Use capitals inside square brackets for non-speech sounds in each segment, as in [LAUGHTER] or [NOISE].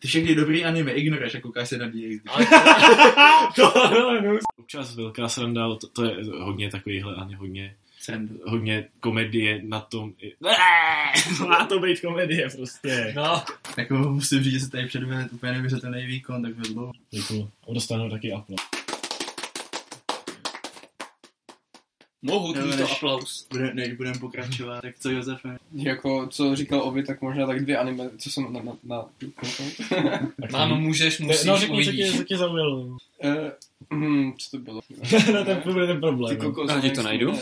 Ty všechny dobrý anime ignoruješ a koukáš se na DxD. Ale [LAUGHS] to, no, Občas velká sranda, to, to je hodně takovýhle a hodně Srandu. hodně komedie na tom. [LAUGHS] Má to být komedie prostě. no, Jako musím říct, že se tady předvede úplně neuvěřitelný výkon, tak byl dlouho. Děkuju. A dostanou taky aplaus. Mohu Jo, to než- aplaus. Bude, než budeme pokračovat, tak co Josefe? Jako, co říkal Ovi, tak možná tak dvě anime, co jsem na, na, na to- můžeš, to- musíš, no, řekni, co tě, uvidíš. co tě zaujalo. Eh, hm, co to bylo? [LAUGHS] no, ten bude ten problém. Ty no. kokos, ti jak to najdu.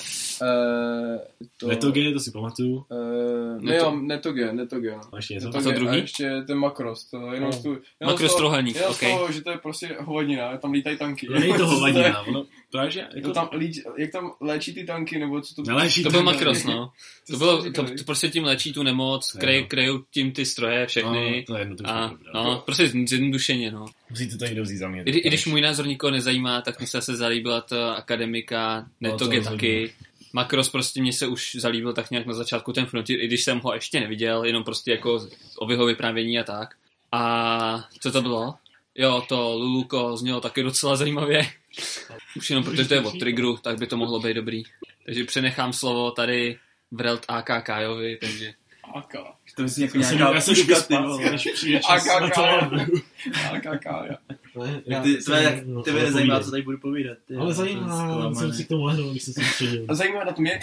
Eh, to... Netoge, to si pamatuju. Eh, ne, Neto- jo, Netoge, Netoge. no. A ještě něco. Netoge A to druhý? A ještě ten Makros, to jenom No. tu, jenom Makros toho- trohelník, jenom z ok. toho, že to je prostě hovadina, tam lítají tanky. Není to [LAUGHS] hovadina, ono právě, Jako jako tam, líč, jak tam léčí ty tanky, nebo co to Neléčí To byl Makros, no. [LAUGHS] To bylo, to, to prostě tím léčí tu nemoc, To jedno. krejou tím ty stroje, všechny. No, to je jedno, to a, no, prostě zjednodušeně, no. Musíte to někdo vzít za mě. I, I když můj názor nikoho nezajímá, tak mi se zase zalíbila ta akademika, No, Netoge to rozhodně. taky. Makros prostě mě se už zalíbil tak nějak na začátku ten Frontier, i když jsem ho ještě neviděl, jenom prostě jako o jeho vyprávění a tak. A co to bylo? Jo, to Luluko znělo taky docela zajímavě. Už jenom protože to je od Triggeru, tak by to mohlo být dobrý. Takže přenechám slovo tady Vrelt AKK Jovi, takže AK. To myslím jako nějaká já jsem puška, ty vole. AKK, tebe, nezajímá, co tady budu povídat. Ty, Ale zajímá, jsem si k tomu lehnul, když jsem se soustředil. A zajímavé na tom je,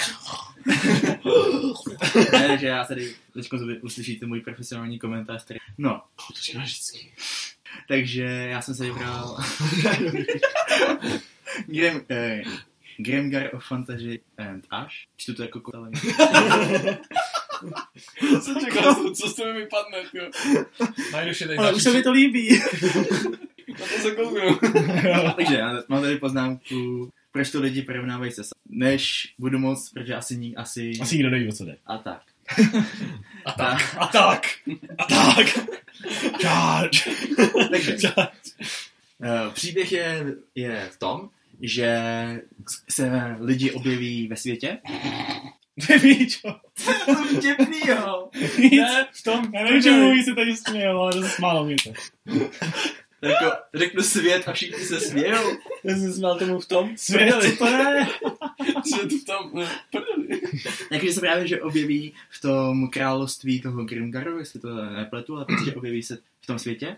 [LAUGHS] Ne, že já tady teď uslyšíte můj profesionální komentář. Který... No, To říkáš vždycky. takže já jsem se vybral... [LAUGHS] Grim, eh, Grimgar of Fantasy and Ash. Čtu to jako [LAUGHS] kotele. co čekal, co, co z toho vypadne, jo. tady Ale už se mi to líbí. [LAUGHS] Na to se kouknu. [LAUGHS] Takže já mám tady poznámku, proč to lidi porovnávají se. Než budu moc, protože asi, ní- asi, Asi nikdo neví, o co jde. a tak. A tak. A tak! A tak! Charge! Takže [LAUGHS] eh, příběh je, je v tom, že se lidi objeví ve světě. Nevíš, čo? Vtipný, jo. Ne, v tom, já nevím, čemu se tady směl, ale to se smálo mě to. Jako, řeknu svět a všichni se smějou. Já jsem smál tomu v tom. Svět, co to je? Že to tam, ne, prdeli. Takže se právě, že objeví v tom království toho Grimgaru, jestli to nepletu, ale prostě objeví se v tom světě.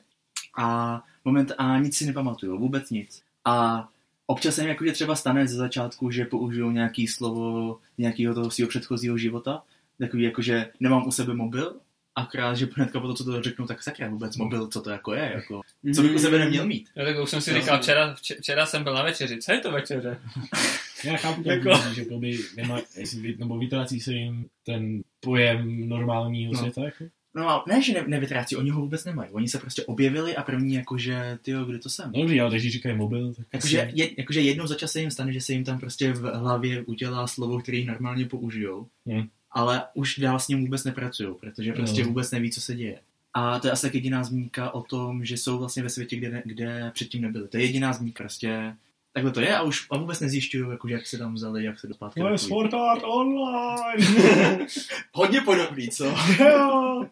A moment a nic si nepamatuju, vůbec nic. A občas se jim jakože třeba stane ze začátku, že použijou nějaký slovo nějakého toho svého předchozího života. Takový jakože nemám u sebe mobil, akorát, že hnedka po to, co to řeknu, tak sakra vůbec mobil, co to jako je, jako, co bych u sebe neměl mít. Já tak už jsem si No. říkal, včera, vč- včera jsem byl na večeři. Co je to večeře? [LAUGHS] Já chápu, Jako- jako... že jakoby nemá, jestli, nebo vytrácí se jim ten pojem normálního No. světa, jako? No a ne, že ne, nevytrácí, oni ho vůbec nemají. Oni se prostě objevili a první jakože, tyjo, kde to jsem? No ale když říkají mobil, tak Jakože, asi- je, jakože jednou za čas se jim stane, že se jim tam prostě v hlavě udělá slovo, který normálně použijou, Hmm. ale už dál s ním vůbec nepracují, protože prostě No. vůbec neví, co se děje. A to je asi tak jediná zmínka o tom, že jsou vlastně ve světě, kde, ne, kde předtím nebyli. To je jediná zmínka, prostě takhle to je a už a vůbec nezjišťují, jakože jak se tam vzali, jak se do zpátky To je Art Online! [LAUGHS] Hodně podobný, co? Jo.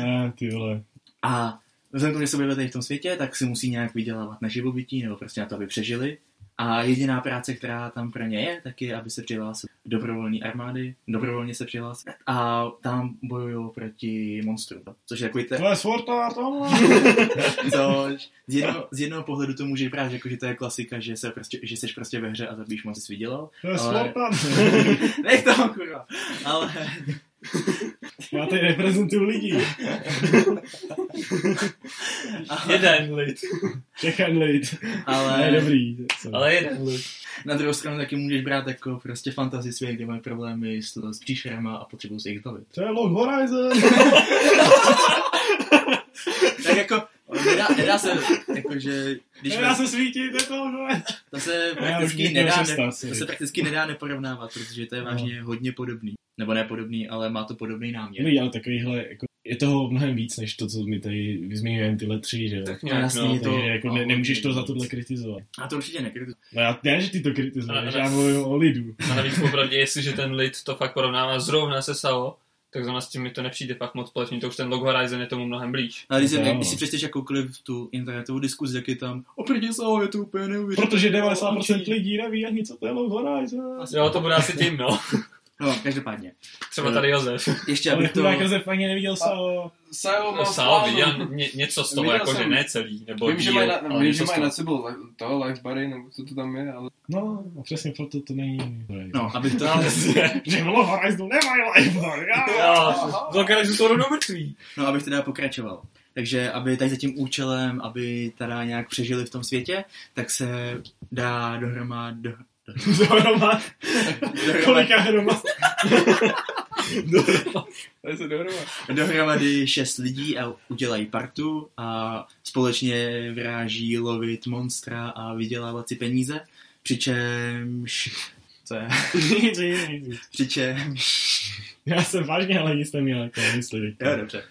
ne, ty vole. A vzhledem k tomu, že se objevili tady v tom světě, tak si musí nějak vydělávat na živobytí, nebo prostě na to, aby přežili. A jediná práce, která tam pro ně je, tak je, aby se přihlásil do dobrovolní armády, dobrovolně se přihlásil a tam bojují proti monstru. Což je takový ten, To je Sword Art [LAUGHS] což z jednoho, z jednoho pohledu to může vypadat, jako, že to je klasika, že, se prostě, že jsi prostě ve hře a zabíš moc jsi vydělal. To je Ale- Sword Art! [LAUGHS] Nech to, kurva. Ale Já tady reprezentuju lidi. Jeden lid. Všechen lid. Ale- Ne, dobrý. Co? Ale jeden lid. Na druhou stranu taky můžeš brát jako prostě fantasy svět, kde mají problémy s, s příšerama a potřebují se jich zbavit. To je Long Horizon! [LAUGHS] Tak jako, nedá, nedá se, jakože, když Já se svítit, to se prakticky nedá, ne, to se prakticky nedá neporovnávat, protože to je No. vážně hodně podobný. Nebo ne podobný, ale má to podobný náměr. Dobrý, ale takovýhle, jako, je toho mnohem víc, než to, co my tady vyzmínujeme tyhle tři, že jo? Tak No, nějak, no. je to- Takže jako ne, no, nemůžeš to no, za no. tohle kritizovat. A to určitě nekritizuji. No já, ne, že ty to kritizuješ, Ale- já mluvím o lidu. [LAUGHS] A navíc popravdě, jestliže ten lid to fakt porovnává zrovna se Sao, Tak zrovna s tím mi to nepřijde fakt moc společně, to už ten logo Horizon je tomu mnohem blíž. Ale když, jo, když no. si přečteš jakoukoliv tu internetovou diskuzi, jak je tam, oproti se, je to úplně neuvěřitelné. Protože 90% lidí neví ani, co to je Log Horizon. Jo, to bude asi tím, no. [LAUGHS] No, každopádně. Třeba tady Josef. Ještě Ale abych [LAUGHS] to... Josef ani neviděl Sao. Sao No, mám Sao viděl ně, něco z toho, Viděl jakože jsem. ne celý, nebo Vím, že díl, mají na, ale vím, že mají toho. na sebou to, Life Barry, nebo co to tam je, ale No, a přesně proto to není. No, abych to... No. [LAUGHS] Že v Log Horizonu nemají. Jo, Velké jsou rovnou mrtví. No, abych teda pokračoval. Takže, aby tady za tím účelem, aby teda nějak přežili v tom světě, tak se dá dohromady... Do, Dohromad. dohromady, Kolika hromad? se dohromady. dohromady šest lidí a udělají partu a společně vyráží lovit monstra a vydělávat si peníze, přičemž... Co je? Nic, nic, nic. Přičemž... Já jsem vážně, ale nic neměl jako mysli. Jo, dobře.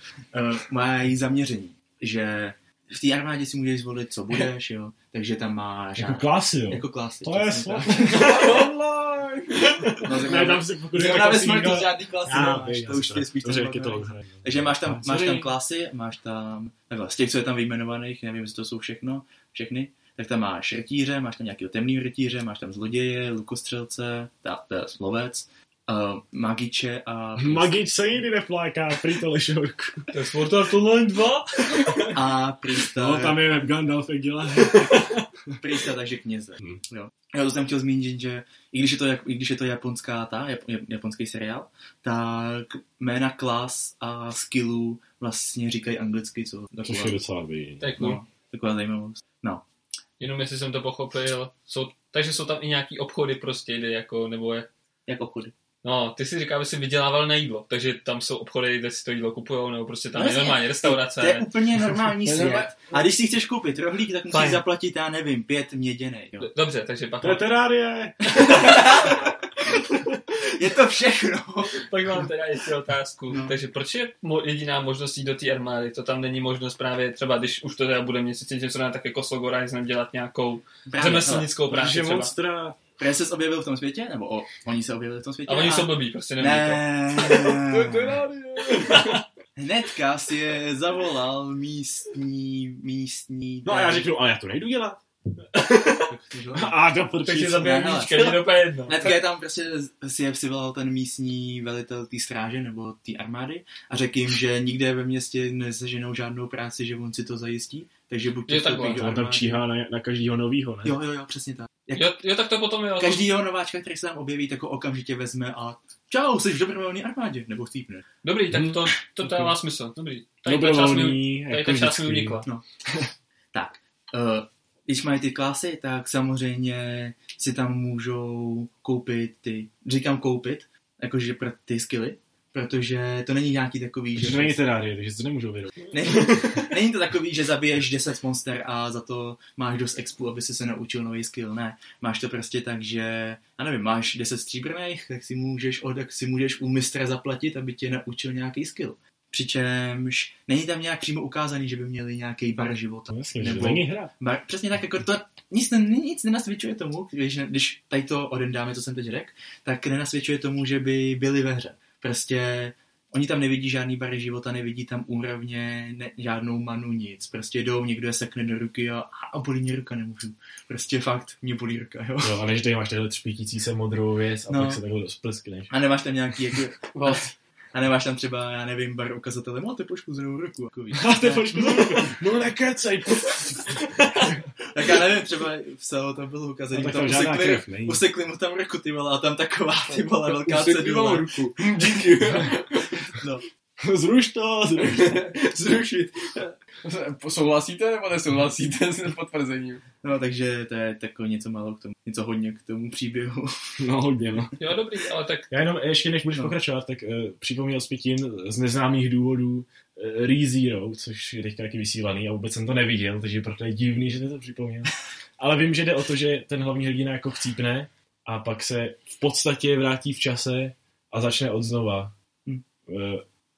Uh, mají zaměření, že v té armádě si můžeš zvolit, co budeš, jo, takže tam máš... Jako klasy, jo. jako klasy. To je tak. [LAUGHS] svatý. No, Ne, tam si pokud ve smrti žádný klasy Já, nemáš, to už je spíš to bylo- Takže máš tam, No, máš tam klasy, máš tam, takhle, z těch, co je tam vyjmenovaných, nevím, jestli to jsou všechno, všechny, tak tam máš rytíře, máš tam nějakého temný rytíře, máš tam zloděje, lukostřelce, ta, to je slovec, uh, magiče a... [LAUGHS] Magič se jiný nefláká, prý to. [LAUGHS] To je Sword Art Online 2? [LAUGHS] A prýsta, No, tam je Gandalf, jak dělá. prýsta takže kněze. Hmm. Jo. Já to jsem chtěl zmínit, že i když je to, jak- i když je to japonská ta, jap, jap- japonský seriál, tak jména klas a skillů vlastně říkají anglicky, co Což taková, je docela dobrý. Tak no. no, taková zajímavost. No. Jenom jestli jsem to pochopil, jsou, takže jsou tam i nějaký obchody prostě, kde jako, nebo je, Jak obchody. No, ty si říká, aby si vydělával na jídlo, takže tam jsou obchody, kde si to jídlo kupujou, nebo prostě tam No je jasně. normálně restaurace. To je úplně normální To [LAUGHS] je svět. normální- A když si chceš koupit rohlík, tak musíš Fajn. zaplatit, já nevím, pět měděnej. Jo. Dobře, takže pak, To je terárie. [LAUGHS] Je to všechno. pak mám teda ještě otázku. No. Takže proč je mo- jediná možnost jít do té armády? To tam není možnost právě třeba, když už to teda bude měsíc něco na tak jako Horizon dělat nějakou řemeslnickou práci Protože třeba. monstra... Protože se objevil v tom světě, nebo o, oni se objevili v tom světě. A oni jsou blbí, prostě neví Ne, [LAUGHS] To je terárie. [LAUGHS] hnedka si je zavolal místní, místní... No a já řeknu, ale já to nejdu dělat. [LAUGHS] A to to. Tak si podpíš. zabije Ne, hele. míčka, je to úplně jedno. Hnedka je tam prostě si je přivolal ten místní velitel té stráže nebo té armády a řekl jim, že nikde ve městě nezaženou žádnou práci, že on si to zajistí, takže buď to Je takhle. do On tam číhá na, na každýho novýho, ne? Jo, jo, jo, přesně tak. Jak Jo, jo, tak to potom jo. každýho nováčka, který se tam objeví, tak ho okamžitě vezme a čau, jsi v dobrovolné armádě, nebo chcípne. Dobrý, tak Hmm. to, to dává smysl. Dobrý. Tady ta část mi, Dobrovolný, tady ta část mi vždycky. unikla. [LAUGHS] Tak, uh, když mají ty klasy, tak samozřejmě si tam můžou koupit ty, říkám koupit, jakože pro ty skilly, protože to není nějaký takový, Že že... to není terárie, takže to nemůžou vyrobit. Ne, [LAUGHS] není to takový, že zabiješ 10 monster a za to máš dost expu, aby si se naučil nový skill. Ne, máš to prostě tak, že, já nevím, máš 10 stříbrných, tak si můžeš, od, tak si můžeš u mistra zaplatit, aby tě naučil nějaký skill. Přičemž není tam nějak přímo ukázaný, že by měli nějaký bar života. To jasně, že Nebo- to není hra. Bar, přesně tak, jako to nic, nic nenasvědčuje tomu, když, když tady to odemdáme, co jsem teď řekl, tak nenasvědčuje tomu, že by byli ve hře. Prostě oni tam nevidí žádný bary života, nevidí tam úrovně, ne, žádnou manu, nic. Prostě jdou, někdo je sekne do ruky a, a bolí mě ruka, nemůžu. Prostě fakt, mě bolí ruka, jo. Jo, ale že tady máš takhle třpítící se modrou věc a No. pak se takhle rozpleskneš. A nemáš tam nějaký, jako, [LAUGHS] a nemáš tam třeba, já nevím, bar ukazatele, máte poškozenou ruku. Jako, víš. Máte poškozenou No nekecej. [LAUGHS] Tak já nevím, třeba v SEO tam bylo ukázaný, No, tam usekli, krev usekli mu tam ruku, ty vole, a tam taková, ty vole, velká vám ruku. [LAUGHS] Díky. [LAUGHS] No, [LAUGHS] Zruš to, zruš to. [LAUGHS] zrušit. Souhlasíte nebo nesouhlasíte s potvrzením? No, takže to je tako něco málo k tomu, něco hodně k tomu příběhu. [LAUGHS] No hodně, no. Jo, dobrý, ale tak Já jenom ještě než budeš No. pokračovat, tak uh, připomněl Spětin z neznámých důvodů uh, ReZero, což je teďka taky vysílaný a vůbec jsem to neviděl, takže proto je divný, že jsi to připomněl. Ale vím, že jde o to, že ten hlavní hrdina jako chcípne a pak se v podstatě vrátí v čase a začne od znova. Hm. Uh,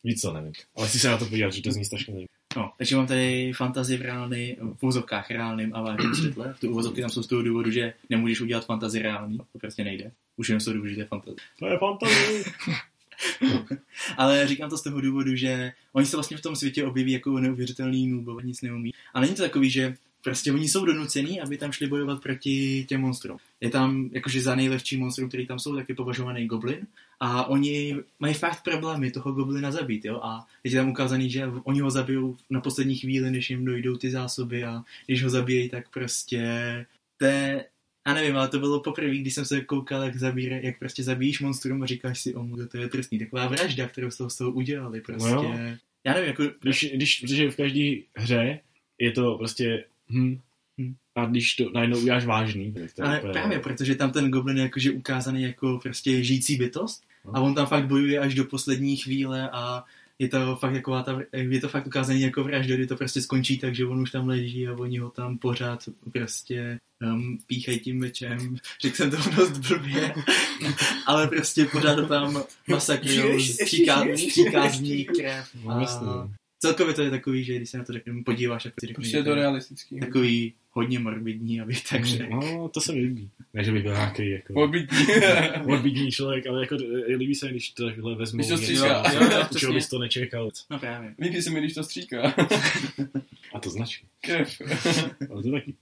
víc to nevím. Ale chci se na to podívat, že to zní strašně zajímavé. No, takže mám tady fantazi v reálný, v úvozovkách reálným a vážným světle. Ty úvozovky tam jsou z toho důvodu, že nemůžeš udělat fantazi reálný, to prostě nejde. Už jenom z toho důvodu, že to je fantazi. To je fantazie. [LAUGHS] Ale říkám to z toho důvodu, že oni se vlastně v tom světě objeví jako neuvěřitelný nubové, nic neumí. A není to takový, že prostě oni jsou donucený, aby tam šli bojovat proti těm monstrům. Je tam, jakože za nejlehčí monstrum, který tam jsou, tak je považovaný goblin. A oni mají fakt problémy toho goblina zabít, jo. A je tam ukázaný, že oni ho zabijou na poslední chvíli, než jim dojdou ty zásoby a když ho zabijí, tak prostě to je, já nevím, ale to bylo poprvé, když jsem se koukal, jak, zabíre, jak prostě zabíjíš monstrum a říkáš si, o to je trestný. Taková vražda, kterou z toho, z toho udělali, prostě. No jo. já nevím, jako... Když, když, protože v každé hře je to prostě hm, Hm. a když to najednou uděláš vážný, tak to je Ale úplně- právě, protože tam ten goblin je jakože ukázaný jako prostě žijící bytost No. a on tam fakt bojuje až do poslední chvíle a je to fakt taková ta, je to fakt ukázaný jako vražda, kdy to prostě skončí tak, že on už tam leží a oni ho tam pořád prostě um, píchají tím mečem. [LAUGHS] Řekl jsem to dost blbě, [LAUGHS] ale prostě pořád tam masakrujou, ještě stříká, stříká z ní krev. A. celkově to je takový, že když se na to řekneme, podíváš, tak si řekneš, Prostě že je to realistický. takový hodně morbidní, abych tak řekl. No, to se mi líbí. Ne, že bych byl nějaký jako Morbidní. [LAUGHS] morbidní člověk, ale jako eh, líbí se, když to takhle vezmu. Když to stříká. Čeho bys to nečekal. No právě. Líbí se mi, když to stříká. A to značí. Krev. Ale to taky.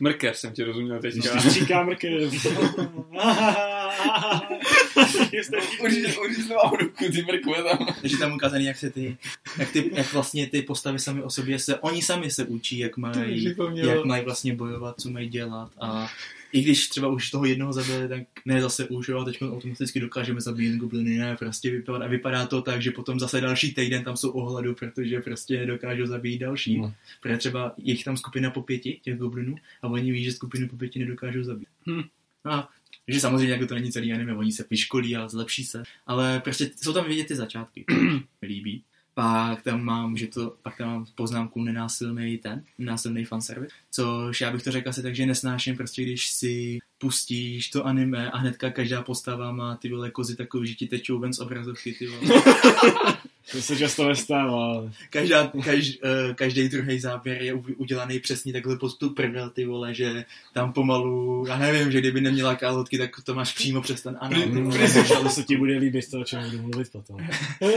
Mrkev jsem ti rozuměl Když teďka. stříká mrkev. [LAUGHS] [LAUGHS] Uřízl- Uřízl ruku, ty mrkve tam. Takže tam ukázaný, jak se ty, jak, ty, jak vlastně ty postavy sami o sobě se, oni sami se učí, jak mají, jak mají vlastně bojovat, co mají dělat a i když třeba už toho jednoho zabili, tak ne zase už, jo, a teď automaticky dokážeme zabít gobliny, ne, prostě vypadá, vypadá to tak, že potom zase další týden tam jsou ohladu, protože prostě nedokážou zabít další. No. Protože třeba je jich tam skupina po pěti, těch goblinů, a oni ví, že skupinu po pěti nedokážou zabít. Hm. A že samozřejmě jako to není celý anime, oni se vyškolí a zlepší se, ale prostě jsou tam vidět ty začátky, [CLEARS THROAT] líbí. Pak tam mám, že to, pak tam mám poznámku nenásilný ten, nenásilný fanservice, což já bych to řekl asi tak, že nesnáším prostě, když si pustíš to anime a hnedka každá postava má ty vole kozy takový, že ti tečou ven z obrazovky, ty vole. [LAUGHS] To se často nestává. Každá, kaž, uh, každý druhý záběr je udělaný přesně takhle pod tu prdel, ty vole, že tam pomalu, já nevím, že kdyby neměla kalhotky, tak to máš přímo přes ten anal. Možná to se ti bude líbit to, o čem budu mluvit potom.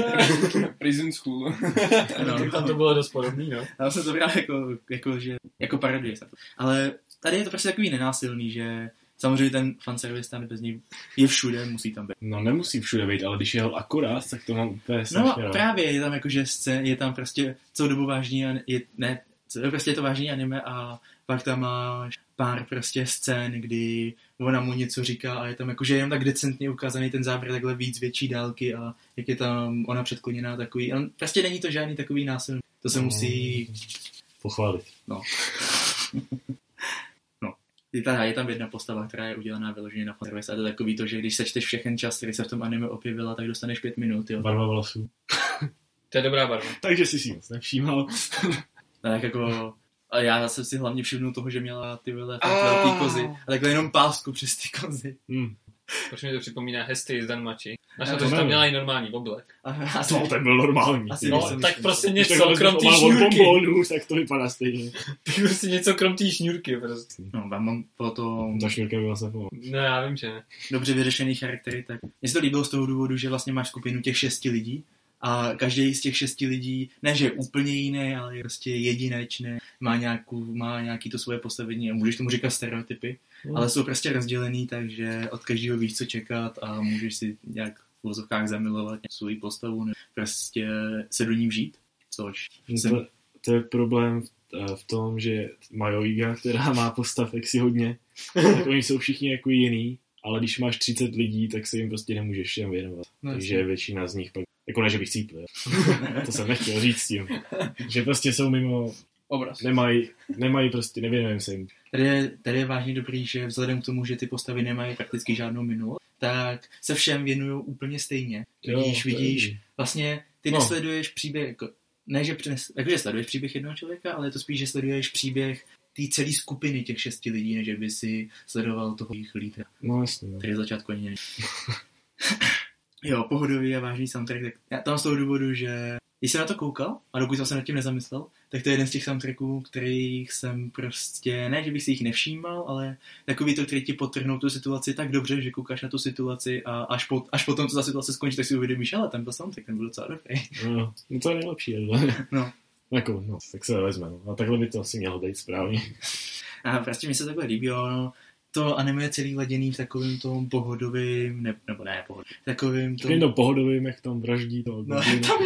[LAUGHS] Prison school. [LAUGHS] No, Tam to bylo dost podobný, no. Tam se to jako, jako, že, jako parodie. Ale tady je to prostě takový nenásilný, že samozřejmě ten fanservice tam bez něj je všude, musí tam být. No nemusí všude být, ale když je ho akorát, tak to mám úplně No rád. právě, je tam jakože scén, je tam prostě celou dobu vážný, an- je, ne, prostě je to vážný anime a pak tam máš pár prostě scén, kdy ona mu něco říká a je tam jakože jen tak decentně ukázaný ten záběr takhle víc větší dálky a jak je tam ona předkloněná takový. On, prostě není to žádný takový násilný. To se musí Pochválit. [LAUGHS] Je, ta, je tam jedna postava, která je udělaná vyloženě na fanservice a to je takový to, že když sečteš všechen čas, který se v tom anime objevila, tak dostaneš pět minut, jo. Barva vlasů. To je dobrá barva. Takže si si moc nevšímal. [LAUGHS] Tak jako, a já jsem si hlavně všimnul toho, že měla ty vole velký kozy a takhle jenom pásku přes ty kozy. Hm. Proč mi to připomíná Hesty z Danmachi? Až Já na to že tam měla i normální oblek. A, To, ten byl normální. Asi ty no, jsem- tak prostě něco krom té šňůrky. tak to vypadá stejně. [LAUGHS] Tak prostě něco krom té šňůrky prostě. no, vám mám potom Ta šňůrka by vlastně pomohla. No já vím, že ne. dobře vyřešený charaktery, tak mně se to líbilo z toho důvodu, že vlastně máš skupinu těch šesti lidí a každý z těch šesti lidí, ne že je úplně jiný, ale je prostě jedinečný, má, nějakou, má nějaký to svoje postavení a můžeš tomu říkat stereotypy, Hmm. ale jsou prostě rozdělený, takže od každého víš, co čekat a můžeš si nějak v vozovkách zamilovat svou postavu, nebo prostě se do ní vžít, což jsem, To, to je problém v, eh, v tom, že Majoiga, která má postavek si hodně, tak oni jsou všichni jako jiný, ale když máš 30 lidí, tak se jim prostě nemůžeš všem věnovat. No, Takže většina z nich pak, jako ne, že bych jo. [LAUGHS] to jsem nechtěl říct tím, že prostě jsou mimo, Obraz. nemají, nemají prostě, nevěnujeme se jim. Tady je, tady je vážně dobrý, že vzhledem k tomu, že ty postavy nemají prakticky žádnou minulost, tak se všem věnují úplně stejně. Vidíš, je vidíš, dobrý. vlastně ty No. nesleduješ příběh, jako, ne, že přines, jakože sleduješ příběh jednoho člověka, ale je to spíš, že sleduješ příběh té celé skupiny těch šesti lidí, než by si sledoval toho jejich lídra, No jasně, no. který začátku ani není. [LAUGHS] jo, pohodový a vážný soundtrack, tak já tam z toho důvodu, že když jsem na to koukal, a dokud jsem se nad tím nezamyslel, tak to je jeden z těch soundtracků, kterých jsem prostě, ne, že bych si jich nevšímal, ale takový to, který ti potrhnou tu situaci tak dobře, že koukáš na tu situaci a až, po, až potom, co ta situace skončí, tak si uvědomíš, ale ten byl soundtrack, ten byl docela dobrý. No, no to je nejlepší, ale... No. Jako, no, tak se vezme, no. A takhle by to asi mělo být správně. A prostě mi se takhle líbilo, no. To anime je celý laděný v takovým tom pohodovým, ne, nebo ne pohodovým, takovým tom... Takovým pohodovým, jak tam vraždí to. No, [LAUGHS] tam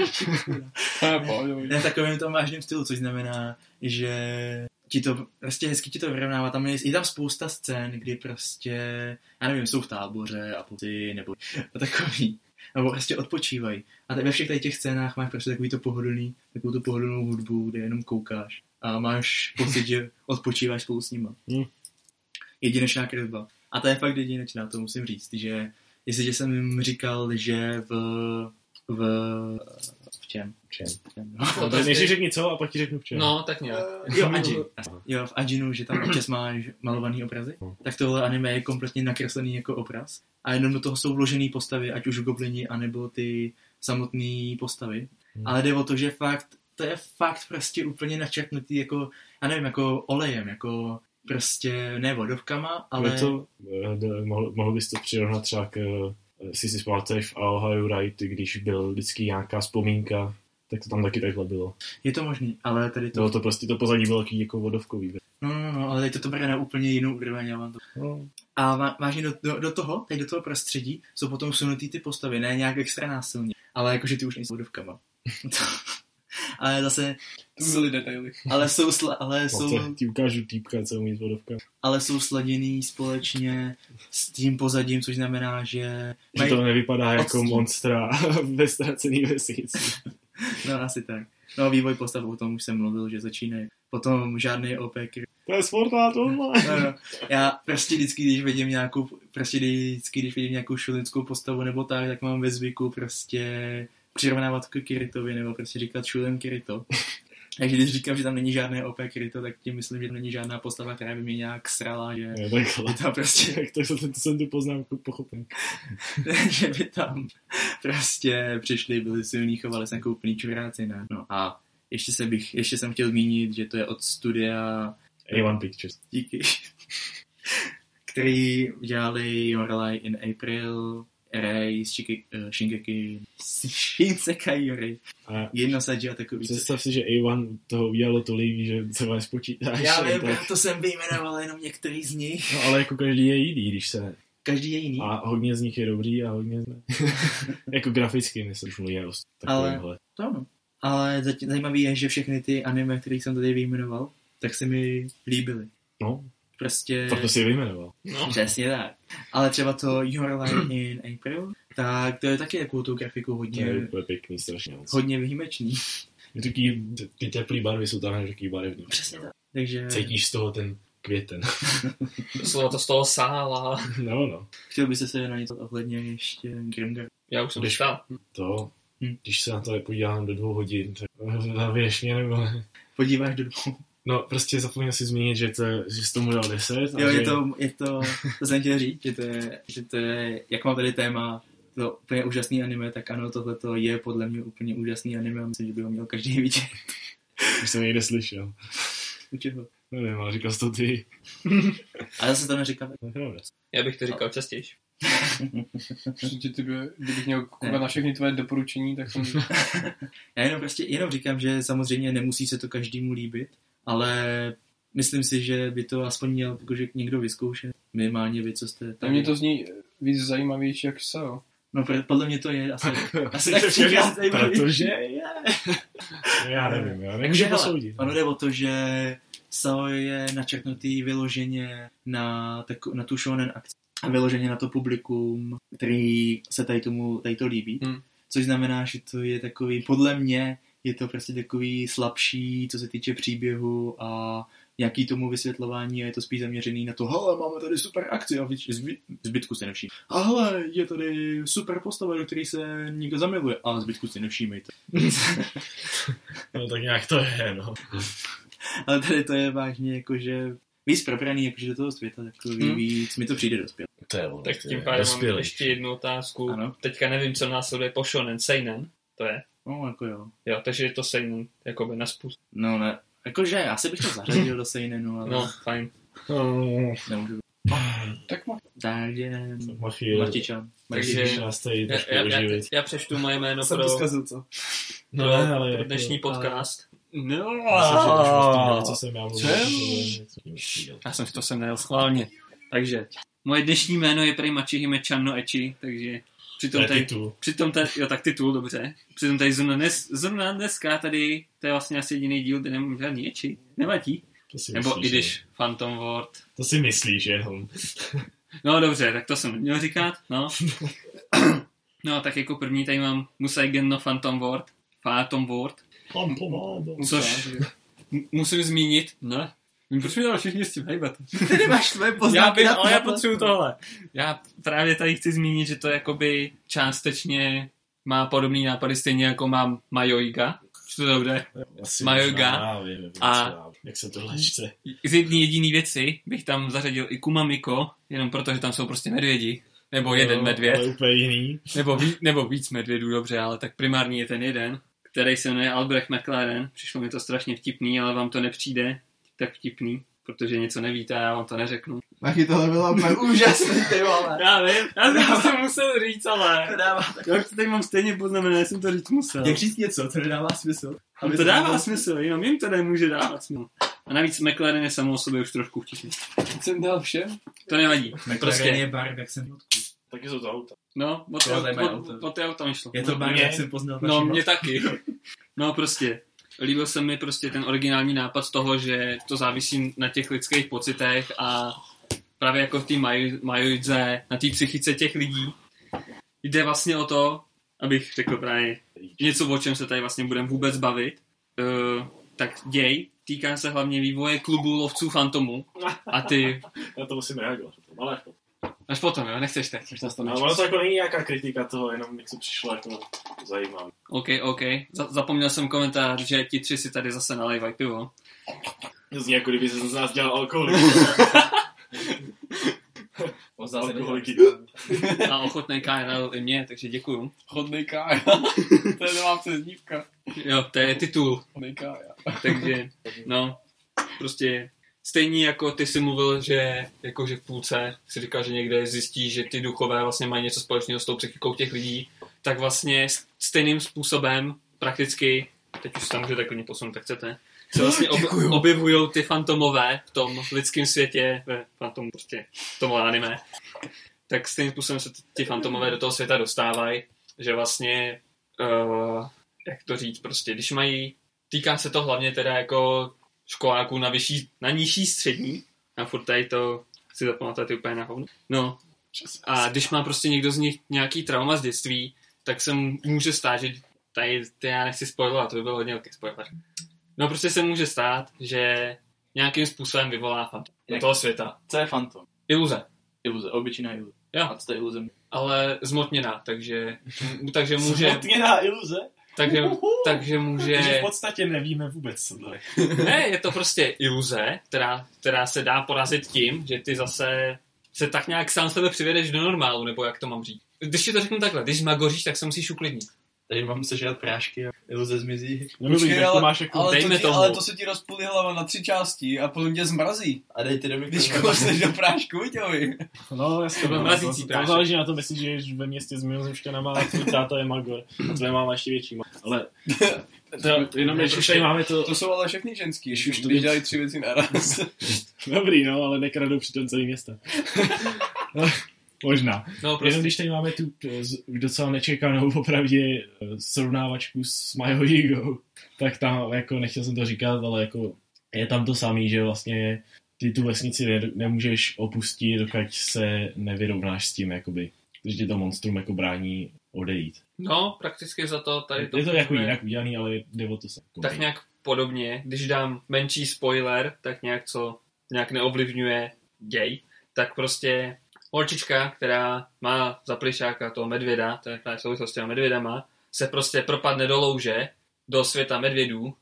To je pohodový. ne, takovým tom vážným stylu, což znamená, že ti to, prostě hezky ti to vyrovnává. Tam je, je tam spousta scén, kdy prostě, já nevím, jsou v táboře a poty, nebo a takový. Nebo prostě odpočívají. A ve všech tady těch scénách máš prostě takový to pohodlný, takovou tu pohodlnou hudbu, kde jenom koukáš. A máš pocit, že odpočíváš spolu s nima. Jedinečná kresba. A to je fakt jedinečná, to musím říct, že jestliže jsem jim říkal, že v, v, v čem? V čem? V čem? No. No, ti řekni co a pak ti řeknu v čem. No, tak nějak. Jo, Ajin. Jo, v Ajinu, že tam občas máš malovaný obrazy, tak tohle anime je kompletně nakreslený jako obraz. A jenom do toho jsou vložené postavy, ať už goblini, anebo ty samotné postavy. Hmm. Ale jde o to, že fakt, to je fakt prostě úplně načrtnutý jako, já nevím, jako olejem, jako prostě ne vodovkama, ale... Ale to, eh, mohl, mohl bys to přirovnat třeba k, eh, si si v Ohio Right, když byl vždycky nějaká vzpomínka, tak to tam taky takhle bylo. Je to možný, ale tady to... Bylo to prostě, to pozadí bylo takový jako vodovkový. No, no, no, ale teď to, to bere na úplně jinou úroveň. já vám to No, A vá- vážně do, do, do toho, teď do toho prostředí, jsou potom vsunutý ty postavy, ne nějak extra násilně, ale jakože ty už nejsou vodovkama. [LAUGHS] ale zase, To byly detaily. ale jsou, sla, ale jsou... jsou, ti ukážu týpka, co umí s vodovkami. ale jsou sladěný společně s tím pozadím, což znamená, že Že to nevypadá jako odstín. monstra [LAUGHS] ve ztracený vesnici. [LAUGHS] no asi tak. No vývoj postav, o tom už jsem mluvil, že začínají. Potom žádný OP, který- To je Fortnite online. no, no. Já prostě vždycky, když vidím nějakou, prostě vždycky, když vidím nějakou šulinskou postavu nebo tak, tak mám ve zvyku prostě přirovnávat k Kiritovi nebo prostě říkat šulem Kirito. [LAUGHS] Takže když říkám, že tam není žádné OP Kirito, tak tím myslím, že tam není žádná postava, která by mě nějak srala, že by tam prostě, [LAUGHS] Jak to, to, to jsem tu poznámku pochopil. [LAUGHS] že by tam prostě přišli, byli silní, chovali se jako úplný čuráci, ne? No a ještě, se bych, ještě jsem chtěl zmínit, že to je od studia A1 Pictures. díky, který dělali Your Lie in April, Z uh, Shingeki, Shinsekai Yori, a takový. představ si, že A1 toho udělalo tolik, že se vás počítáš. Já vím, tak- proto jsem vyjmenoval jenom některý z nich. No ale jako každý je jiný, když se... Každý je jiný. A hodně z nich je dobrý a hodně ne. [LAUGHS] jako graficky myslím, o takovémhle. To ano. Ale zatím- zajímavý je, že všechny ty anime, které jsem tady vyjmenoval, tak se mi líbily. No, Prostě... proto si je vyjmenoval. No. Přesně tak. Ale třeba to Your Lie in April, tak to je taky takovou tu grafiku To hodně, je úplně pěkný, strašně moc. hodně výjimečný. Taký, ty teplý barvy jsou tam takový barevný. Přesně tak. Takže Cítíš z toho ten květen. [LAUGHS] Slovo to z toho sála. no, no. chtěl by se se na něco ohledně ještě Grimgar. Já už jsem Když-. To, Hm. když se na to podívám do dvou hodin, tak [LAUGHS] zavěš mě nebo ne. Podíváš do dvou. No, prostě zapomněl si zmínit, že, to, že jsi tomu dal 10. a Jo, že, je to, je to, to jsem chtěl říct, že to je, že to je, jak mám tady téma, to úplně úžasný anime, tak ano, tohle je podle mě úplně úžasný anime a myslím, že by ho měl každý vidět. [LAUGHS] Už jsem někde slyšel. U čeho? Nevím, ale říkal jsi to ty. [LAUGHS] A zase to neříkám. To je pravda. Já bych to říkal častěji. Že ty by, kdybych měl koukat na všechny tvoje doporučení, tak jsem... [LAUGHS] Já jenom prostě, jenom říkám, že samozřejmě nemusí se to každému líbit, ale myslím si, že by to aspoň měl jakože někdo vyzkoušet. Minimálně vy, co jste Tam mě to zní víc zajímavější, jak se, jo. No, podle mě to je asi, [LAUGHS] asi tak třikrát zajímavý. Protože je. [LAUGHS] No, já nevím, já nemůžu posoudit. Ono jde o to, že Sao je načrtnutý vyloženě na, taku, na tu shonen akci a vyloženě na to publikum, který se tady tomu tady to líbí. Hmm. Což znamená, že to je takový, podle mě je to prostě takový slabší, co se týče příběhu a nějaký tomu vysvětlování a je to spíš zaměřený na to, hele, máme tady super akci a víc- zby, zbytku si nevším. A hele, je tady super postava, do který se někdo zamiluje a zbytku si nevšímejte. [LAUGHS] No tak nějak to je, no. Ale tady to je vážně jakože víc probraný jakože do toho světa, takový Hmm. víc, mi to přijde dospěl. To je ono. Tak tím pádem mám ještě jednu otázku. Ano. Teďka nevím, co následuje po shonen. Seinen, to je. No, jako jo. Jo, takže je to seinen, jakoby na způsob. No ne, jakože asi bych to zařadil do Seinenu, ale No, fajn. No, nemůžu. Tak má. Takže, Martičan. Takže- Já, já, já, oživit. já přečtu moje jméno Jsem pro, to zkazil, co? No, pro, ne, ale pro jako- dnešní podcast. No, jsem co jsem já já jsem si to sem nejel schválně. Takže, moje dnešní jméno je prý Machihime Channo Echi, takže přitom je tady, titul. přitom tady, jo tak titul, dobře. Přitom tady zrovna, dnes, zrovna dneska tady, to je vlastně asi jediný díl, kde nemám žádný Echi. Nevadí. To si Nebo myslíš, i když že? Phantom Ward. To si myslíš jenom. No dobře, tak to jsem neměl říkat, no. [LAUGHS] No, tak jako první tady mám Musaigen no Phantom Ward. Phantom Ward. Mám pomádu. Což musím zmínit, ne. Proč mi dal všichni s tím hejbat? Ty nemáš tvoje Já poznámky bych, na- ale já potřebuju tohle. Já právě tady chci zmínit, že to jakoby částečně má podobný nápady stejně jako mám Majoiga. Že to dobře. Já vím, A- co já- Jak se tohle čte. Z jedné jediný věci bych tam zařadil i Kumamiko, jenom proto, že tam jsou prostě medvědi. Nebo jeden No, medvěd. Ale úplně jiný. Nebo, ví, nebo víc medvědů, dobře, ale tak primární je ten jeden, který se jmenuje Albrecht McLaren. Přišlo mi to strašně vtipný, ale vám to nepřijde tak vtipný, protože něco nevíte a já vám to neřeknu. Machy, tohle bylo [LAUGHS] úplně úžasný, ty vole. Já vím, já jsem to si musel říct, To ale... dává tak... Já už to tady mám stejně poznamené, já jsem to říct musel. Jak říct něco, to nedává smysl. Aby to dává smysl, jenom jim to nemůže dávat smysl. A navíc McLaren je samo o sobě už trošku vtipný. Jsem dal všem. To nevadí. Prostě Prostě, je bar, jak jsem fotku. Taky jsou to auta. no, o To to, zajímavé o, auto. o, o to auto mi šlo. Je to No, bar, jak jsem poznal No, mě taky. No prostě, líbil se mi prostě ten originální nápad toho, že to závisí na těch lidských pocitech a právě jako v té maj- majoidze, na té psychice těch lidí. Jde vlastně o to, abych řekl právě něco, o čem se tady vlastně budeme vůbec bavit. Uh, tak děj týká se hlavně vývoje klubu lovců Fantomu a ty [LAUGHS] Já to musím reagovat. Ale. Až potom, jo, nechceš teď. No, ono to jako není nějaká kritika toho, jenom jak se přišlo jako zajímavé. OK, OK. Za- zapomněl jsem komentář, že ti tři si tady zase nalejvají pivo. To zní jako kdyby se z nás dělal alkoholik. [LAUGHS] Alkoholiky. A ochotný KNL i mě, takže děkuju. Chodnej kája. [LAUGHS] to je nová přezdívka. Jo, to je titul, Chodnej kája. takže no, prostě stejně jako ty si mluvil, že jakože v půlce si říkal, že někde zjistí, že ty duchové vlastně mají něco společného s tou psychikou těch lidí, tak vlastně stejným způsobem prakticky, teď už se tam můžete klidně posunout, tak chcete, se vlastně ob, objevují ty fantomové v tom lidském světě, ve fantom prostě, v tom anime, tak stejným způsobem se t- ti fantomové do toho světa dostávají, že vlastně, uh, jak to říct, prostě, když mají, týká se to hlavně teda jako školáků na vyšší, na nižší střední, a furt tady to si zapamatovat je úplně na hovno. No, a když má prostě někdo z nich nějaký trauma z dětství, tak se mu může stát, že tady, ty já nechci spojovat, to by bylo hodně velký spoiler. No prostě se může stát, že nějakým způsobem vyvolá fantom do toho světa. Co je fantom? Iluze. Iluze, obyčejná iluze. Jo. A co to je iluze? Ale zmotněná, takže, takže [LAUGHS] může, Zmotněná iluze? Takže, takže může, Takže v podstatě nevíme vůbec, co to je. [LAUGHS] ne, je to prostě iluze, která, která se dá porazit tím, že ty zase se tak nějak sám sebe přivedeš do normálu, nebo jak to mám říct. Když ti to řeknu takhle, když magoříš, tak se musíš uklidnit. Takže mám sežrat prášky a iluze zmizí. No, dobrý, tak to máš jako... ale, to dejme ti, tomu. ale to se ti rozpůlí hlava na tři části a potom tě zmrazí. A dej ty do Když kousneš do prášku, viděli. No, jasně. To no, mrazící to, to záleží na tom, jestli žiješ ve městě s mimozemšťanama a tvůj táta je magor a tvoje máma ještě větší. Ale [LAUGHS] to, jenom když už tady máme to... To jsou ale všechny ženský, Když už to dělají tři věci naraz. [LAUGHS] Dobrý, no, ale nekradou přitom celý města. [LAUGHS] Možná. No Jenom prostě, když tady máme tu docela nečekanou [LAUGHS] opravdě eh, srovnávačku s Majo Higou, tak tam, jako nechtěl jsem to říkat, ale jako je tam to samý, že vlastně ty tu vesnici ne, nemůžeš opustit, dokud se nevyrovnáš s tím, jakoby. Takže ti to monstrum jako brání odejít. no, prakticky za to tady to je to jako funguje jinak udělaný, ale jde o to se. tak nějak podobně, když dám menší spoiler, tak nějak co nějak neovlivňuje děj, tak prostě holčička, která má za plišáka toho medvěda, to je právě souvislost s těma medvědama, se prostě propadne do louže, do světa medvědů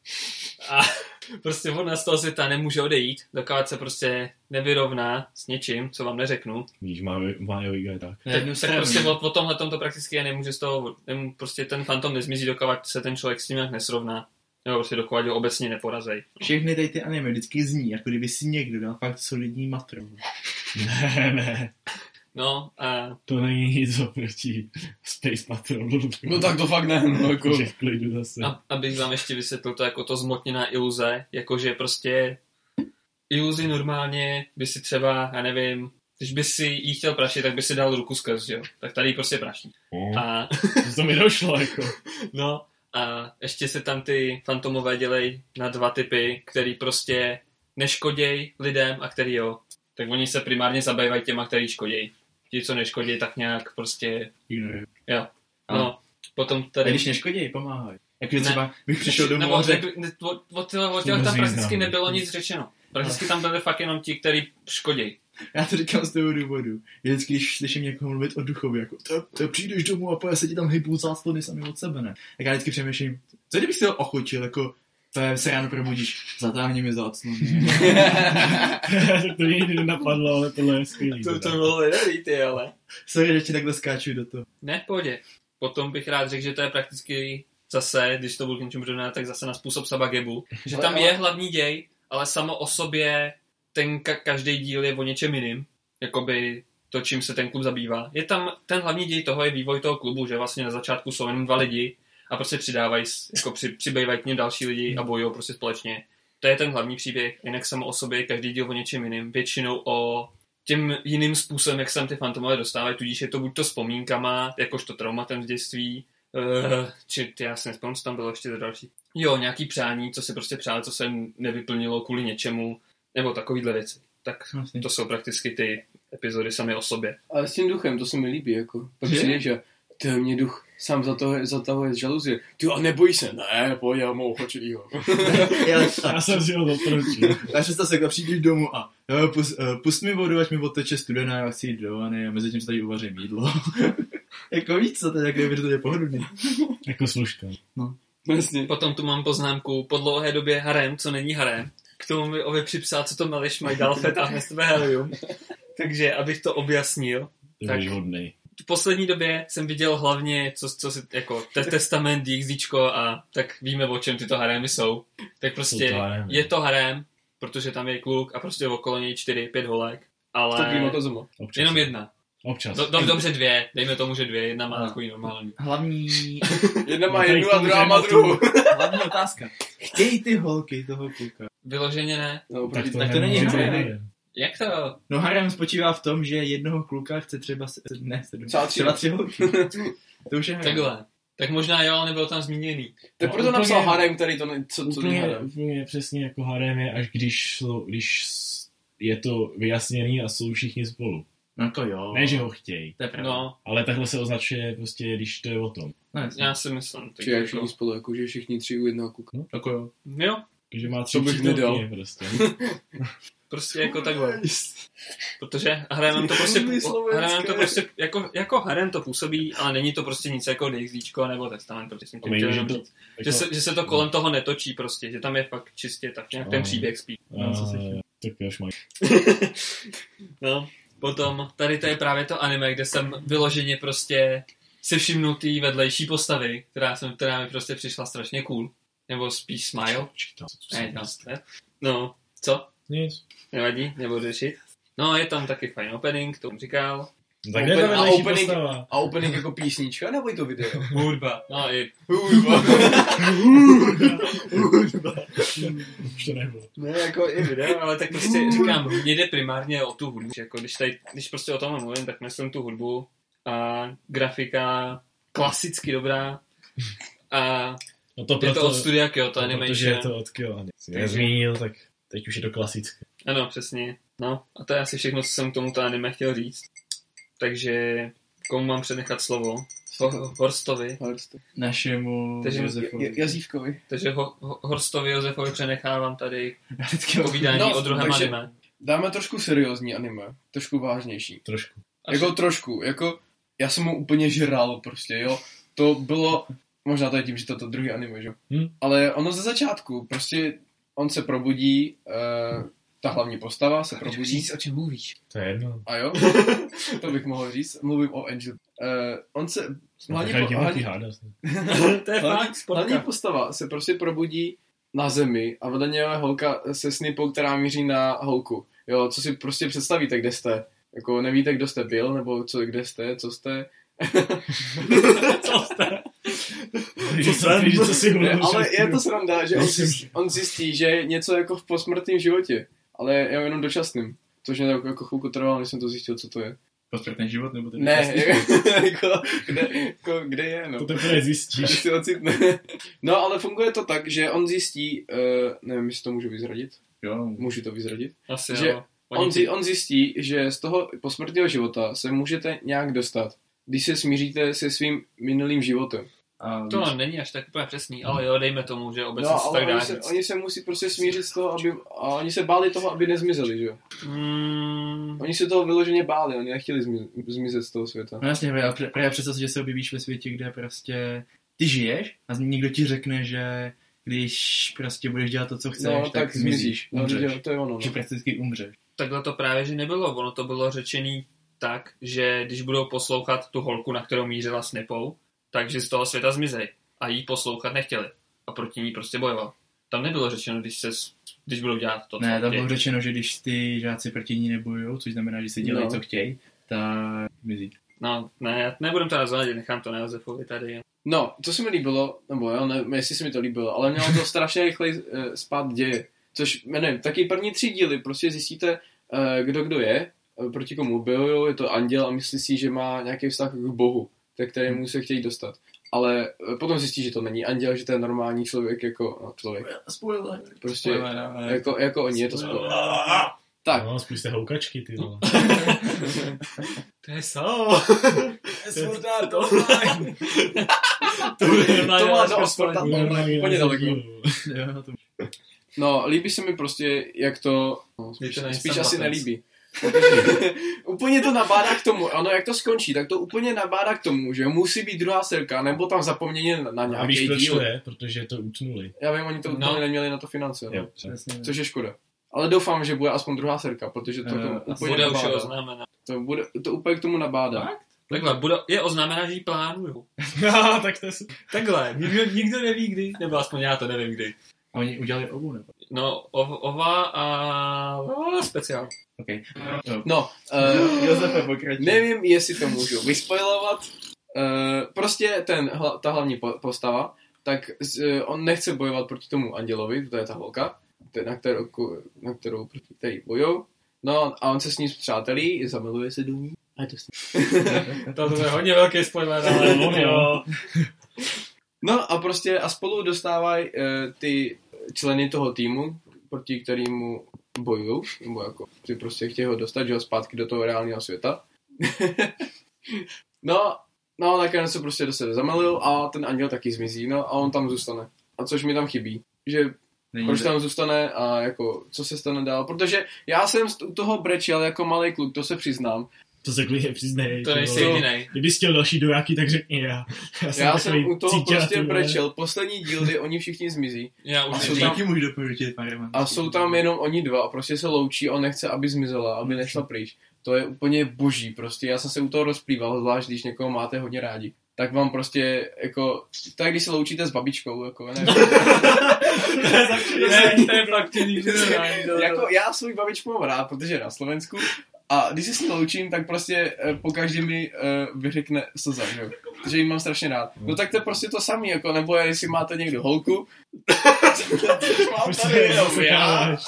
a [LAUGHS] prostě ona z toho světa nemůže odejít, dokud se prostě nevyrovná s něčím, co vám neřeknu. Víš, má, má jo, je tak. Tak, tak prostě o, o tomhle to prakticky nemůže z toho, nem, prostě ten fantom nezmizí, dokud se ten člověk s tím nějak nesrovná. Nebo prostě dokud ho obecně neporazej. Všechny tady ty anime vždycky zní, jako kdyby si někdo dal fakt solidní matru. Ne, ne, No a to není nic oproti Space Patrolu. No tak to fakt ne, no jako. Že v klidu zase. A, abych vám ještě vysvětlil to jako to zmotněná iluze, jakože prostě iluzi normálně by si třeba, já nevím, když by si jí chtěl prašit, tak by si dal ruku skrz, že jo? Tak tady prostě praší. No, A, [LAUGHS] to mi došlo, jako. no, a ještě se tam ty fantomové dělej na dva typy, který prostě neškoděj lidem a který jo. Tak oni se primárně zabývají těma, který škoděj. Ti, co neškoděj, tak nějak prostě, jo. A- No, potom A tady... když neškodí, pomáhají. Jakože Ne. třeba bych přišel domů Nebo a řekl, ne, o, o, o tam prakticky nebylo nic řečeno. Prakticky tam byli fakt jenom ti, kteří škodějí. já to říkám z toho důvodu. Vždycky, když slyším někoho mluvit o duchovi, jako to, to přijdeš domů a poje se ti tam hejbou záclony sami od sebe, ne? Tak já vždycky přemýšlím, co kdybych si ho ochočil, jako to se ráno probudíš, zatáhni mi záclony. [LAUGHS] tak to mě nikdy nenapadlo, ale tohle je skvělý. teda. bylo dobrý, ty ale. Sorry, že ti takhle skáču do toho. Ne, v pohodě. Potom bych rád řekl, že to je prakticky zase, když to budu k něčemu přirovnat, tak zase na způsob Sabagebu. Že tam je hlavní děj, ale samo o sobě ten ka- každý díl je o něčem jiným. Jakoby to, čím se ten klub zabývá. Je tam, ten hlavní děj toho je vývoj toho klubu, že vlastně na začátku jsou jenom dva lidi a prostě přidávají, jako při, přibývají k ním další lidi a bojují prostě společně. To je ten hlavní příběh, jinak samo o sobě je každý díl o něčem jiným. Většinou o tím jiným způsobem, jak se tam ty fantomové dostávají, tudíž je to buď to vzpomínkama, jakožto traumatem z dětství, uh, či ty, já si nespomínám, co tam bylo ještě za další. Jo, nějaký přání, co si prostě přál, co se nevyplnilo kvůli něčemu, nebo takovýhle věci. Tak to jsou prakticky ty epizody sami o sobě. Ale s tím duchem, to se mi líbí, jako. Pak Že? přijde, že ty mě duch sám zatahuje, zatahuje z žaluzie. Ty a neboj se, ne, pojď, já mu ochočilýho. [LAUGHS] Já, Já jsem si ho doporučil. [LAUGHS] já představ se, jak přijdeš domů a jo, pust, uh, pust mi vodu, ať mi odteče studená, já chci jít do vany a mezi tím se tady uvařím jídlo. [LAUGHS] jako víc, co to je, jak kdyby to je pohodlný. jako služka. Vlastně. Potom tu mám poznámku po dlouhé době harem, co není harem. K tomu mi Ovi připsal, co to Mališ mají dal fet a Nestve Helium. Takže, abych to objasnil, To Tak. je hodnej. V poslední době jsem viděl hlavně, co, co si, jako te- testament, DXDčko a tak víme, o čem tyto harémy jsou. Tak prostě Jsou to harémy. je to harém, protože tam je kluk a prostě okolo něj čtyři, pět holek, ale Tak vím, to. Občas. jenom jedna. Občas. Do, do, dobře dvě, dejme tomu, že dvě, jedna má No. takový normální. Hlavní, [LAUGHS] Jedna má jednu a druhá má druhou. hlavní otázka. Chtějí ty holky toho kluka? Vyloženě ne. No, Tak to, Tak to není nemůže harem. Jak to? No harem spočívá v tom, že jednoho kluka chce třeba, se, ne, sedm, Třeba tři. třeba tři holky. [LAUGHS] To už je harem. Takhle. Tak možná jo, ale nebylo tam zmíněný. Tak No, proto úplně- napsal harem, který to ne, co, co není Úplně, harem. úplně přesně jako harem je, až když, jsou, když je to vyjasněný a jsou všichni spolu. No to jo. Ne, že ho chtějí, To je pravda. No, ale takhle se označuje prostě, když to je o tom. No, jasně. já si myslím. Tak Či jak jako, všichni spolu, jako že všichni tři u jednoho kuka. Jako jo. jo, Takže má tři To bych nedal. prostě. [LAUGHS] prostě jako takhle. Protože harem to prostě, harem to prostě, jako, jako harem to působí, ale není to prostě nic jako DXDčko nebo testament, protože jsem tím chtěl že. Že se, že se to kolem toho netočí prostě, že tam je fakt čistě tak nějak ten No. příběh spíš. No, tak jo, šmaj. [LAUGHS] No, potom tady to je právě to anime, kde jsem vyloženě prostě si všimnul té vedlejší postavy, která, jsem, která mi prostě přišla strašně cool. Nebo spíš smile. No, ne. no, co? Nic. Nevadí, nebudu řešit. No, je tam taky fajn opening, to říkal. No Tak je Open- a opening- postava? A opening jako písnička, nebo je to video? [LAUGHS] Hudba. No, i Hudba. Už to nebylo. Ne, jako i video, ale tak prostě říkám, mně jde primárně o tu hudbu. Jako když, tady, když prostě o tom mluvím, tak myslím tu hudbu a grafika klasicky dobrá a No to je proto, to od studia Kyoto no, protože Animation. je to od Kyoto. Nezmínil, tak teď už je to klasické. Ano, přesně. No, a to je asi všechno, co jsem k tomuto anime chtěl říct. Takže komu mám přenechat slovo? Ho- Horstovi. Našemu Takže Josefovi. Jazívkovi. Takže ho, ho, Horstovi Josefovi přenechávám tady povídání No, o druhém takže- anime. Dáme trošku seriózní anime, trošku vážnější. Trošku. Až- Jako trošku, jako já jsem mu úplně žral prostě, jo. To bylo, možná to je tím, že to je to druhý anime, že? jo. Hm? Ale ono ze začátku, prostě on se probudí, uh, ta hlavní postava se probudí. o čem mluvíš. To je jedno. A jo, to bych mohl říct. Mluvím o Angel. Uh, on se... Hlavní, Hlavně po, divoký hlavní, [LAUGHS] to je hlavní, fakt, hlavní postava se prostě probudí na zemi a vedle něho je holka se snipou, která míří na holku. Jo, co si prostě představíte, kde jste. Jako nevíte, kdo jste byl, nebo co, kde jste, co jste. [LAUGHS] [LAUGHS] Co jste? Co, víš, co si Ne, ale že- je to sranda, že on zjistí, on zjistí, že je něco jako v posmrtném životě, ale je jenom dočasným. Což mě jako, jako chvilku trvalo, než jsem to zjistil, co to je. Posmrtný život, nebo ten Ne, [LAUGHS] jako, kde, jako, kde je, no. To teprve Když zjistíš. si ocitne. No, ale funguje to tak, že on zjistí, uh, nevím, jestli to můžu vyzradit, Jo, můžu to vyzradit, Asi Že jo. On, zi, on zjistí, že z toho posmrtného života se můžete nějak dostat, když se smíříte se svým minulým životem. A To není až tak úplně přesný, ale jo, dejme tomu, že obecně No, se tak dá oni se, říct. oni se musí prostě smířit z toho, aby, a oni se báli toho, aby nezmizeli, že jo? Mm, Oni se toho vyloženě báli, oni nechtěli zmi, zmizet z toho světa. No jasně, právě, pr- právě představ si, že se objevíš ve světě, kde prostě ty žiješ a někdo ti řekne, že když prostě budeš dělat to, co chceš, No, tak, tak zmizíš. No, umřeš. že- to je ono. Že No. prakticky umřeš. takhle to právě, že nebylo. Ono to bylo řečený tak, že když budou poslouchat tu holku, na kterou mířila snipou, takže z toho světa zmizej. A jí poslouchat nechtěli. A proti ní prostě bojoval. Tam nebylo řečeno, když, se, když budou dělat to, co Ne, tam chtějí. bylo řečeno, že když ty žáci proti ní nebojujou, což znamená, že si dělají, No. co chtějí, tak mizí. No, ne, nebudem to rozvádět, nechám to na Josefovi tady. no, co se mi líbilo, nebo jo, nevím, jestli se mi to líbilo, ale mělo to strašně rychle uh, spát děje. Což, já nevím, taky první tři díly prostě zjistíte, uh, kdo kdo je, uh, proti komu bojují, je to anděl a myslí si, že má nějaký vztah k Bohu, ke kterému se chtějí dostat. Ale uh, potom zjistí, že to není anděl, že to je normální člověk jako no, člověk. Spoiler. Prostě Spoiler, ale... jako, jako oni, je to spoiler. Tak, No, spíš jste houkačky, ty vole. [LAUGHS] To je so. to, to bude to má do normální úplně daleko. to... No, líbí se mi prostě, jak to... No, Je spíš, to spíš asi nelíbí. Protože [LAUGHS] úplně to nabádá k tomu, ano, jak to skončí, tak to úplně nabádá k tomu, že musí být druhá serka, nebo tam zapomnění na, na A víš, nějaký proč díl. to je? Protože to utnuli. Já vím, oni to No. úplně neměli na to finance, no. Jo, což je škoda. Ale doufám, že bude aspoň druhá serka, protože to, Jo, to asi úplně Bude už nabádá. oznámena. To, bude, to úplně k tomu nabádá. Takhle, bude, je oznámena, že ji plánujou. [LAUGHS] [LAUGHS] No, tak to je Takhle, nikdo, nikdo neví kdy, nebo aspoň já to nevím kdy. A oni udělali obu, nebo? No, ov, ova a speciál. Okay. No. No, uh, [LAUGHS] Josefe, pokračuj. Nevím, jestli to můžu vyspoilovat. Uh, prostě ten, hla, ta hlavní po- postava, tak z, uh, on nechce bojovat proti tomu andělovi, to je ta holka, na kterou, na kterou proti který bojou. No a on se s ní přátelí, zamiluje se do ní. A je to [LAUGHS] To, to je hodně velký spoiler, ale No, no. jo. No a prostě a spolu dostávají uh, ty členy toho týmu, proti kterému bojují, nebo jako ty prostě chtějí ho dostat, že ho zpátky do toho reálného světa. [LAUGHS] no, no nakonec se prostě do sebe zamilují a ten anděl taky zmizí, no a on tam zůstane. A což mi tam chybí, že Není proč tam zůstane a jako co se stane dál, protože já jsem u toho brečel jako malý kluk, to se přiznám. To se klidně přiznej. To nejsi jedinej. Kdyby chtěl další dojáky, tak řekni já. Já jsem, Já jsem u toho prostě brečel, poslední díl, kdy oni všichni zmizí. Já A už jsou nevím. tam- Díky můžu doporučit. A jsou tam jenom oni dva a prostě se loučí a on nechce, aby zmizela, aby nešla pryč. To je úplně boží prostě. Já jsem se u toho rozplýval, zvlášť když někoho máte hodně rádi. Tak vám prostě, jako, to je když se loučíte s babičkou, jako, ne, [LAUGHS] Ne, to je [LAUGHS] jako já svůj babičku mám rád, protože je na Slovensku. A když se s ní loučím, tak prostě eh, po každý mi uh, vyřekne slza, že jo. Že jí mám strašně rád. No tak to je prostě to samé, jako, nebo jestli máte někdo holku, [LAUGHS] mám Prostě tady jenom já. káváš.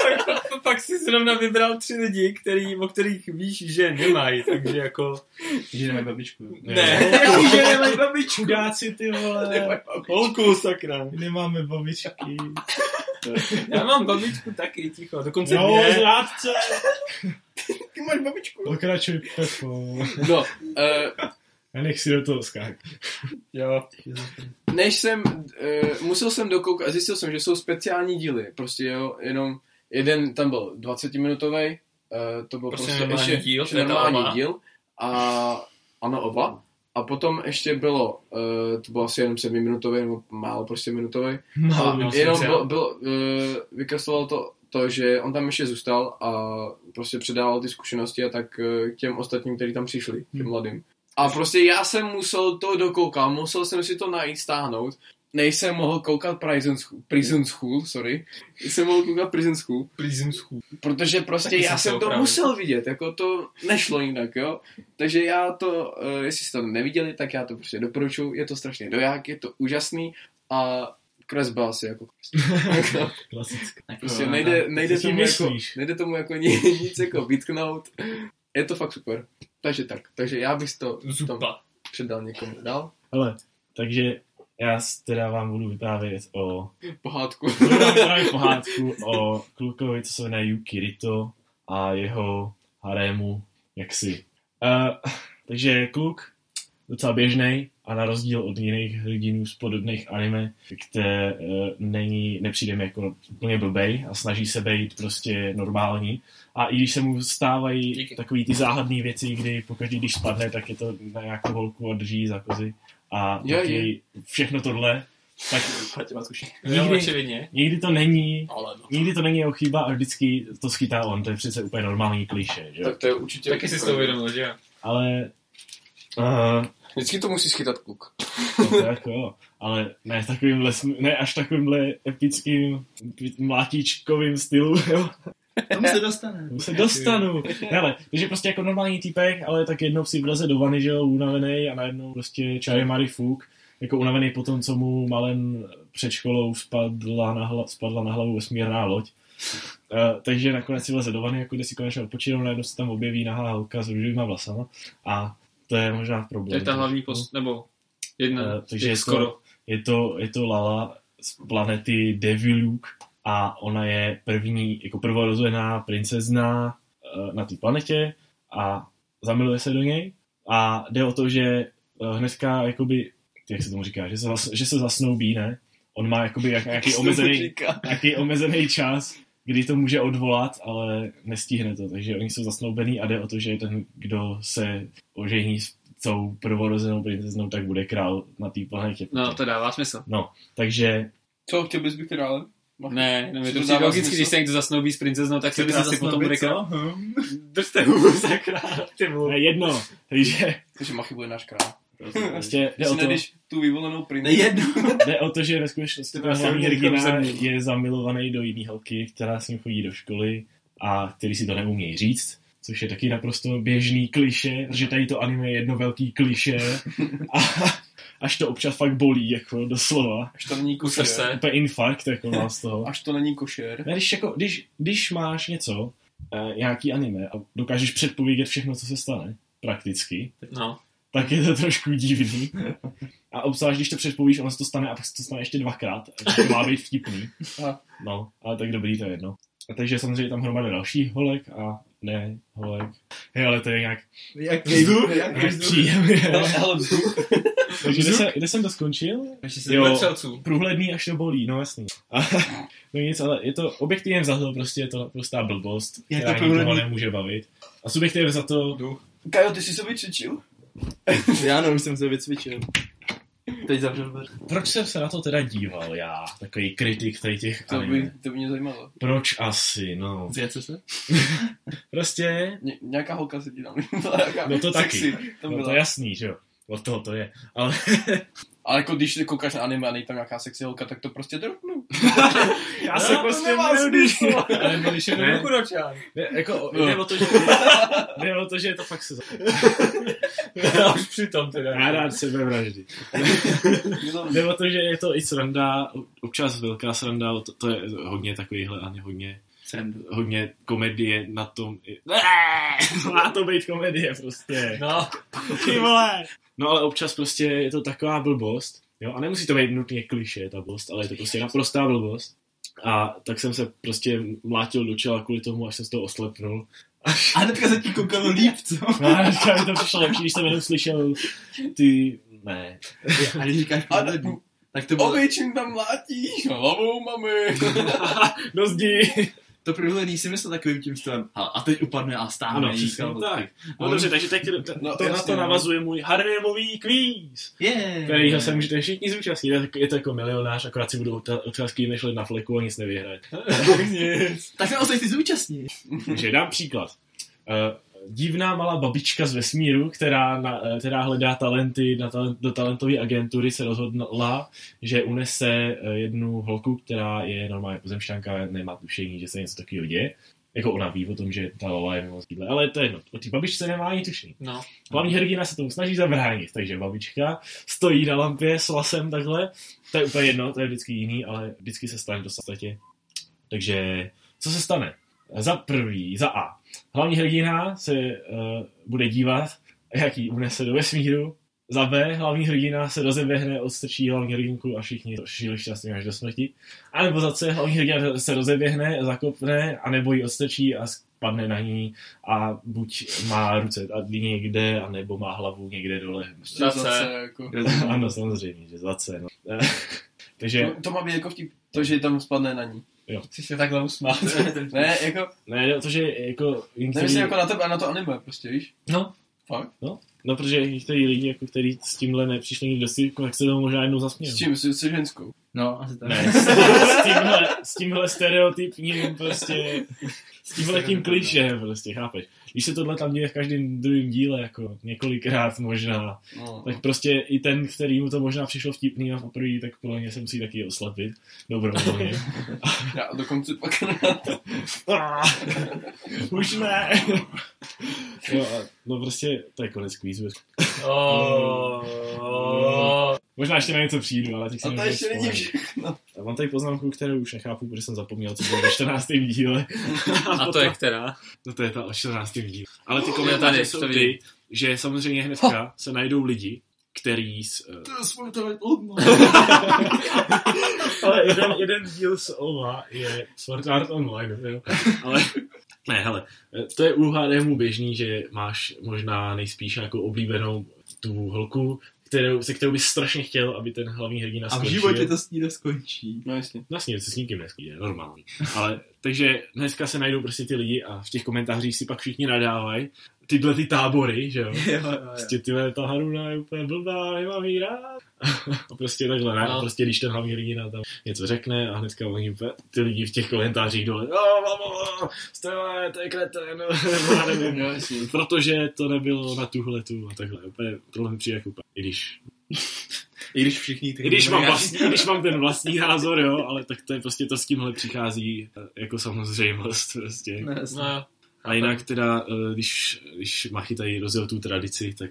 Pak si zrovna vybral tři lidi, který, o kterých víš, že nemají, takže jako... Že nemají babičku. Ne, Jaký, [LAUGHS] že nemají babičku. Chudáci, ty vole. Holku, sakra. Nemáme babičky. Já mám babičku taky, ticho, dokonce No, dvě. zrádce. Ty máš babičku. Pokračuj, Pepo. No, uh, A nech si do toho skák. Jo. než jsem, uh, musel jsem dokoukat a zjistil jsem, že jsou speciální díly, prostě jo, jenom jeden tam byl 20 minutový, uh, to byl Prostě prostě, normální ještě díl, ještě to je ta normální ova? díl a ano oba A potom ještě bylo, uh, to bylo asi jenom sedmiminutový, nebo málo prostě minutový. No, A no, jenom sice, byl, jo. byl, uh, vykresloval to, to, že on tam ještě zůstal a prostě předával ty zkušenosti a tak uh, těm ostatním, kteří tam přišli, těm mladým. A prostě já jsem musel to dokoukat, musel jsem si to najít, stáhnout. Nejsem mohl koukat Prison School, Prison School sorry. Jsem mohl koukat Prison School, Prison School. protože prostě Taky já jsem se jsem to musel vidět, jako to nešlo jinak, jo. Takže já to, uh, jestli jste to neviděli, tak já to prostě doporučuji, je to strašně doják, je to úžasný a kresba asi jako [LAUGHS] Klasické. Tak Prostě jo, nejde, tak- nejde, tomu jako, nejde tomu jako ni- [LAUGHS] nic jako vytknout. Je to fakt super. Takže tak. Takže já bych to Zupa. předal někomu dál. Hele, takže já teda vám budu vyprávět o Pohádku. budu vám vyprávět pohádku o klukovi, co se jmenuje Yuki Rito a jeho harému jaksi. Uh, takže kluk docela běžný a na rozdíl od jiných hrdinů z podobných anime, které uh, není, nepřijde mi jako úplně blbej a snaží se být prostě normální. A i když se mu stávají Díky. takový ty záhadné věci, kdy pokaždý, když spadne, tak je to na nějakou holku a drží za kozy. A Je, taky je. všechno tohle, tak. Jo, nikdy, očividně. nikdy to není Ale no. Nikdy to není jeho chyba a vždycky to schytá on, to je přece úplně normální kliše, že jo? tak to je určitě... Taky si to uvědomil, že jo? Ale, uh, Vždycky to musí schytat kluk. to jako, jo. ale ne takovýmhle, ne až takovýmhle epickým mlátíčkovým stylu, jo? Tomu se dostane. Tomu se dostanu. Hele, takže prostě jako normální týpek, ale tak jednou si vleze do vany, že jo, unavený a najednou prostě čaj Mary Fuk, jako unavený po tom, co mu malen před školou spadla na, hla, spadla na hlavu vesmírná loď. Uh, takže nakonec si vleze do vany, jako kde si konečně odpočinou, najednou se tam objeví nahá holka s růžovýma vlasama a to je možná To problém. je ta hlavní post, nebo jedna, Eh, z takže je to- skoro. Je to, je to Lala z planety Deviluk a ona je první, jako prvorozená princezna eh, na té planetě a zamiluje se do něj a jde o to, že eh, hnedka, jakoby, jak se tomu říká, že se, zas, že se zasnoubí, ne? On má jakoby jak, nějaký, omezený, nějaký omezený čas, kdy to může odvolat, ale nestihne to, takže oni jsou zasnoubení a jde o to, že ten, kdo se ožení s tou prvorozenou princeznou, tak bude král na té planetě. No, to dává smysl. No, takže Co, chtěl bys být krále? Ne, no, je to přijde logicky, když se někdo zasnoubí s princeznou, tak se asi potom bude král. Hm. [LAUGHS] Držte hubu, sakra. [LAUGHS] Ty to vole. je jedno, takže Takže Machy bude náš král. prostě jde Když o, to, nejdeš tu vyvolenou princeznu. Nejedno. [LAUGHS] jde o to, že ve skutečnosti To ten asi hlavní hrdina je zamilovaný do jiné holky, která s ním chodí do školy a který si to neumějí říct, což je taky naprosto běžný kliše, že tady to anime je jedno velký kliše a až to občas fakt bolí, jako doslova. Až to není srdce. košer. Úplně infarkt, jako mám z toho. Až to není košer. Ne, když, jako, když, když máš něco, eh, nějaký anime a dokážeš předpovědět všechno, co se stane, prakticky, No, tak je to trošku divný. A obzvlášť, když to předpovíš, ono se to stane a pak se to stane ještě dvakrát. A to má být vtipný. A. No, ale tak dobrý, to je jedno. A takže samozřejmě tam hromada dalších holek a ne holek. Hej, ale to je nějak, Jak [LAUGHS] vzduch, jak vzduch. příjemně. Hele, vzduch. Takže kde, se, kde jsem to skončil? Jo. Průhledný až to bolí, no jasný. A, [LAUGHS] no nic, ale je to objektivně za to prostě je to prostá blbost, Je to která nikoho průhledný. nemůže bavit. A subjektivně za to, Kajo, ty jsi se vycvičil? [LAUGHS] Já no, už jsem se vycvičil. Teď zavřel dveře. proč jsem se na to teda díval já, takový kritik tady těch To by, to by mě zajímalo. Proč asi, no. Zjece se? [LAUGHS] Prostě, Ně, nějaká holka se ti tam nějaká No to taky. sexy, to no byla. to je jasný, že jo. Od toho to je. Ale [LAUGHS] Ale jako když ty koukáš na anime a nejde tam nějaká sexy holka, tak to prostě dropnu. [LAUGHS] já No, se to prostě nemá miluji. smysl. [LAUGHS] Ale když je Ne. Ne, jako, No. jde o to, že, jde o to, že je to fakt se Já už přitom teda. Já rád sebevraždy. Jde o to, že je to i sranda, občas velká sranda, to, to je hodně takovýhle, a hodně, Srandu. hodně komedie na tom. [LAUGHS] Má to být komedie prostě. No, [LAUGHS] Ty vole. No ale občas prostě je to taková blbost, jo, a nemusí to být nutně kliše ta blbost, ale je to prostě naprostá blbost. A tak jsem se prostě mlátil do čela kvůli tomu, až jsem z toho oslepnul. A hnedka se ti koukalo líp, co? [LAUGHS] No hnedka mi to přišlo lepší, když jsem jenom slyšel ty... Ne. A když říkáš A průhledný, tak to bylo... Ověčím tam mlátíš, hlavou mami. Do zdi. To průhledný si myslel takovým tím stylem. A, a teď upadne a stáhne Ano, jí přesně tak. No dobře, takže teď [LAUGHS] to, No, to na jasně, to no. navazuje můj Harnemový kvíz, Yeah. kterýho se můžete všichni zúčastnit. Je to- to jako milionář, akorát si budou otázky nešli na fleku a nic nevyhraje. [LAUGHS] tak se ostatní zúčastní. Takže dám příklad. Uh, divná malá babička z vesmíru, která, na, eh, která hledá talenty na talent, do talentové agentury, se rozhodla, že unese eh, jednu holku, která je normálně pozemšťanka, nemá tušení, že se něco takového děje. Jako ona ví o tom, že ta Lola je mimo týdle, ale to je jedno. O té babičce nemá ani tušení. No. Hlavní hrdina se tomu snaží zabránit, takže babička stojí na lampě s lasem takhle. To je úplně jedno, to je vždycky jiný, ale vždycky se stane v podstatě. Takže co se stane? Za prvý, za A. Hlavní hrdina se uh, bude dívat, jak ji unese do vesmíru. Za B. Hlavní hrdina se rozeběhne, odstrčí hlavní hrdinku a všichni žili šťastně až do smrti. A nebo za C. Hlavní hrdina se rozeběhne, zakopne, a nebo ji odstrčí a spadne na ní a buď má ruce tady někde, a nebo má hlavu někde dole. Za Zase, C. jako. ano, samozřejmě, že za C. No. [LAUGHS] Takže, To, to má být jako vtip, to, že tam spadne na ní. Chci se takhle usmát. Ne, jako, ne, to, že jako... nemyslím jako na tebe a na to anime, prostě, víš? No, Fakt? no, protože některý lidi, jako, kteří s tímhle nepřišli nikdy do styku, tak se tomu možná jednou zasmějou. S čím? S, s ženskou? No, asi tak. Ne, s, [LAUGHS] s, tímhle, s tímhle stereotypním prostě, s tímhle tím klišem prostě, chápeš? Když se tohle tam děje v každém druhém díle, jako několikrát možná, No. tak prostě i ten, který mu to možná přišlo vtipný a poprvé, tak podle mě se musí taky oslepit dobrovolně. [LAUGHS] Já dokonce pak na [LAUGHS] Už ne. a, no prostě, to je konec kvízu. Oh. [LAUGHS] Možná ještě na něco přijdu, ale teď si A to ještě není všechno. A mám tady poznámku, kterou už nechápu, protože jsem zapomněl, co bylo ve 14. díle. [LAUGHS] A to je která? No to je ta o 14. díle. Ale ty komentáře tady, jsou to ty, vidím. že samozřejmě hnedka se najdou lidi, který... S, uh, [LAUGHS] ale jeden, jeden díl z OVA je Sword Art Online, jo. Ale ne, hele, to je u HDMu běžný, že máš možná nejspíš jako oblíbenou tu holku, kterou, se kterou bys strašně chtěl, aby ten hlavní hrdina A v skončil. životě to s ní neskončí. No jasně. Vlastně se s nikým neský, je normální. Ale takže dneska se najdou prostě ty lidi a v těch komentářích si pak všichni nadávají tyhle ty tábory, že jo. [LAUGHS] Jo, jo, jo. Prostě tyhle, ta Haruna je úplně blbá, nemám jí rád. A prostě takhle, ne? A No. prostě když ten hlavní hrdina tam něco řekne a hnedka oni ty lidi v těch komentářích dole, oh, stejle, to je kreten, nebo [LAUGHS] já nevím, No protože to nebylo na tuhle tu a takhle. Úplně, tohle mi přijde jako úplně, i když I když všichni ty i když, mám vlastní, I když mám ten vlastní názor, jo, ale tak to je prostě to s tímhle přichází eh, jako samozřejmost prostě. Ne, No jo. A jinak teda, eh, když, když Machy tady rozjel tu tradici, tak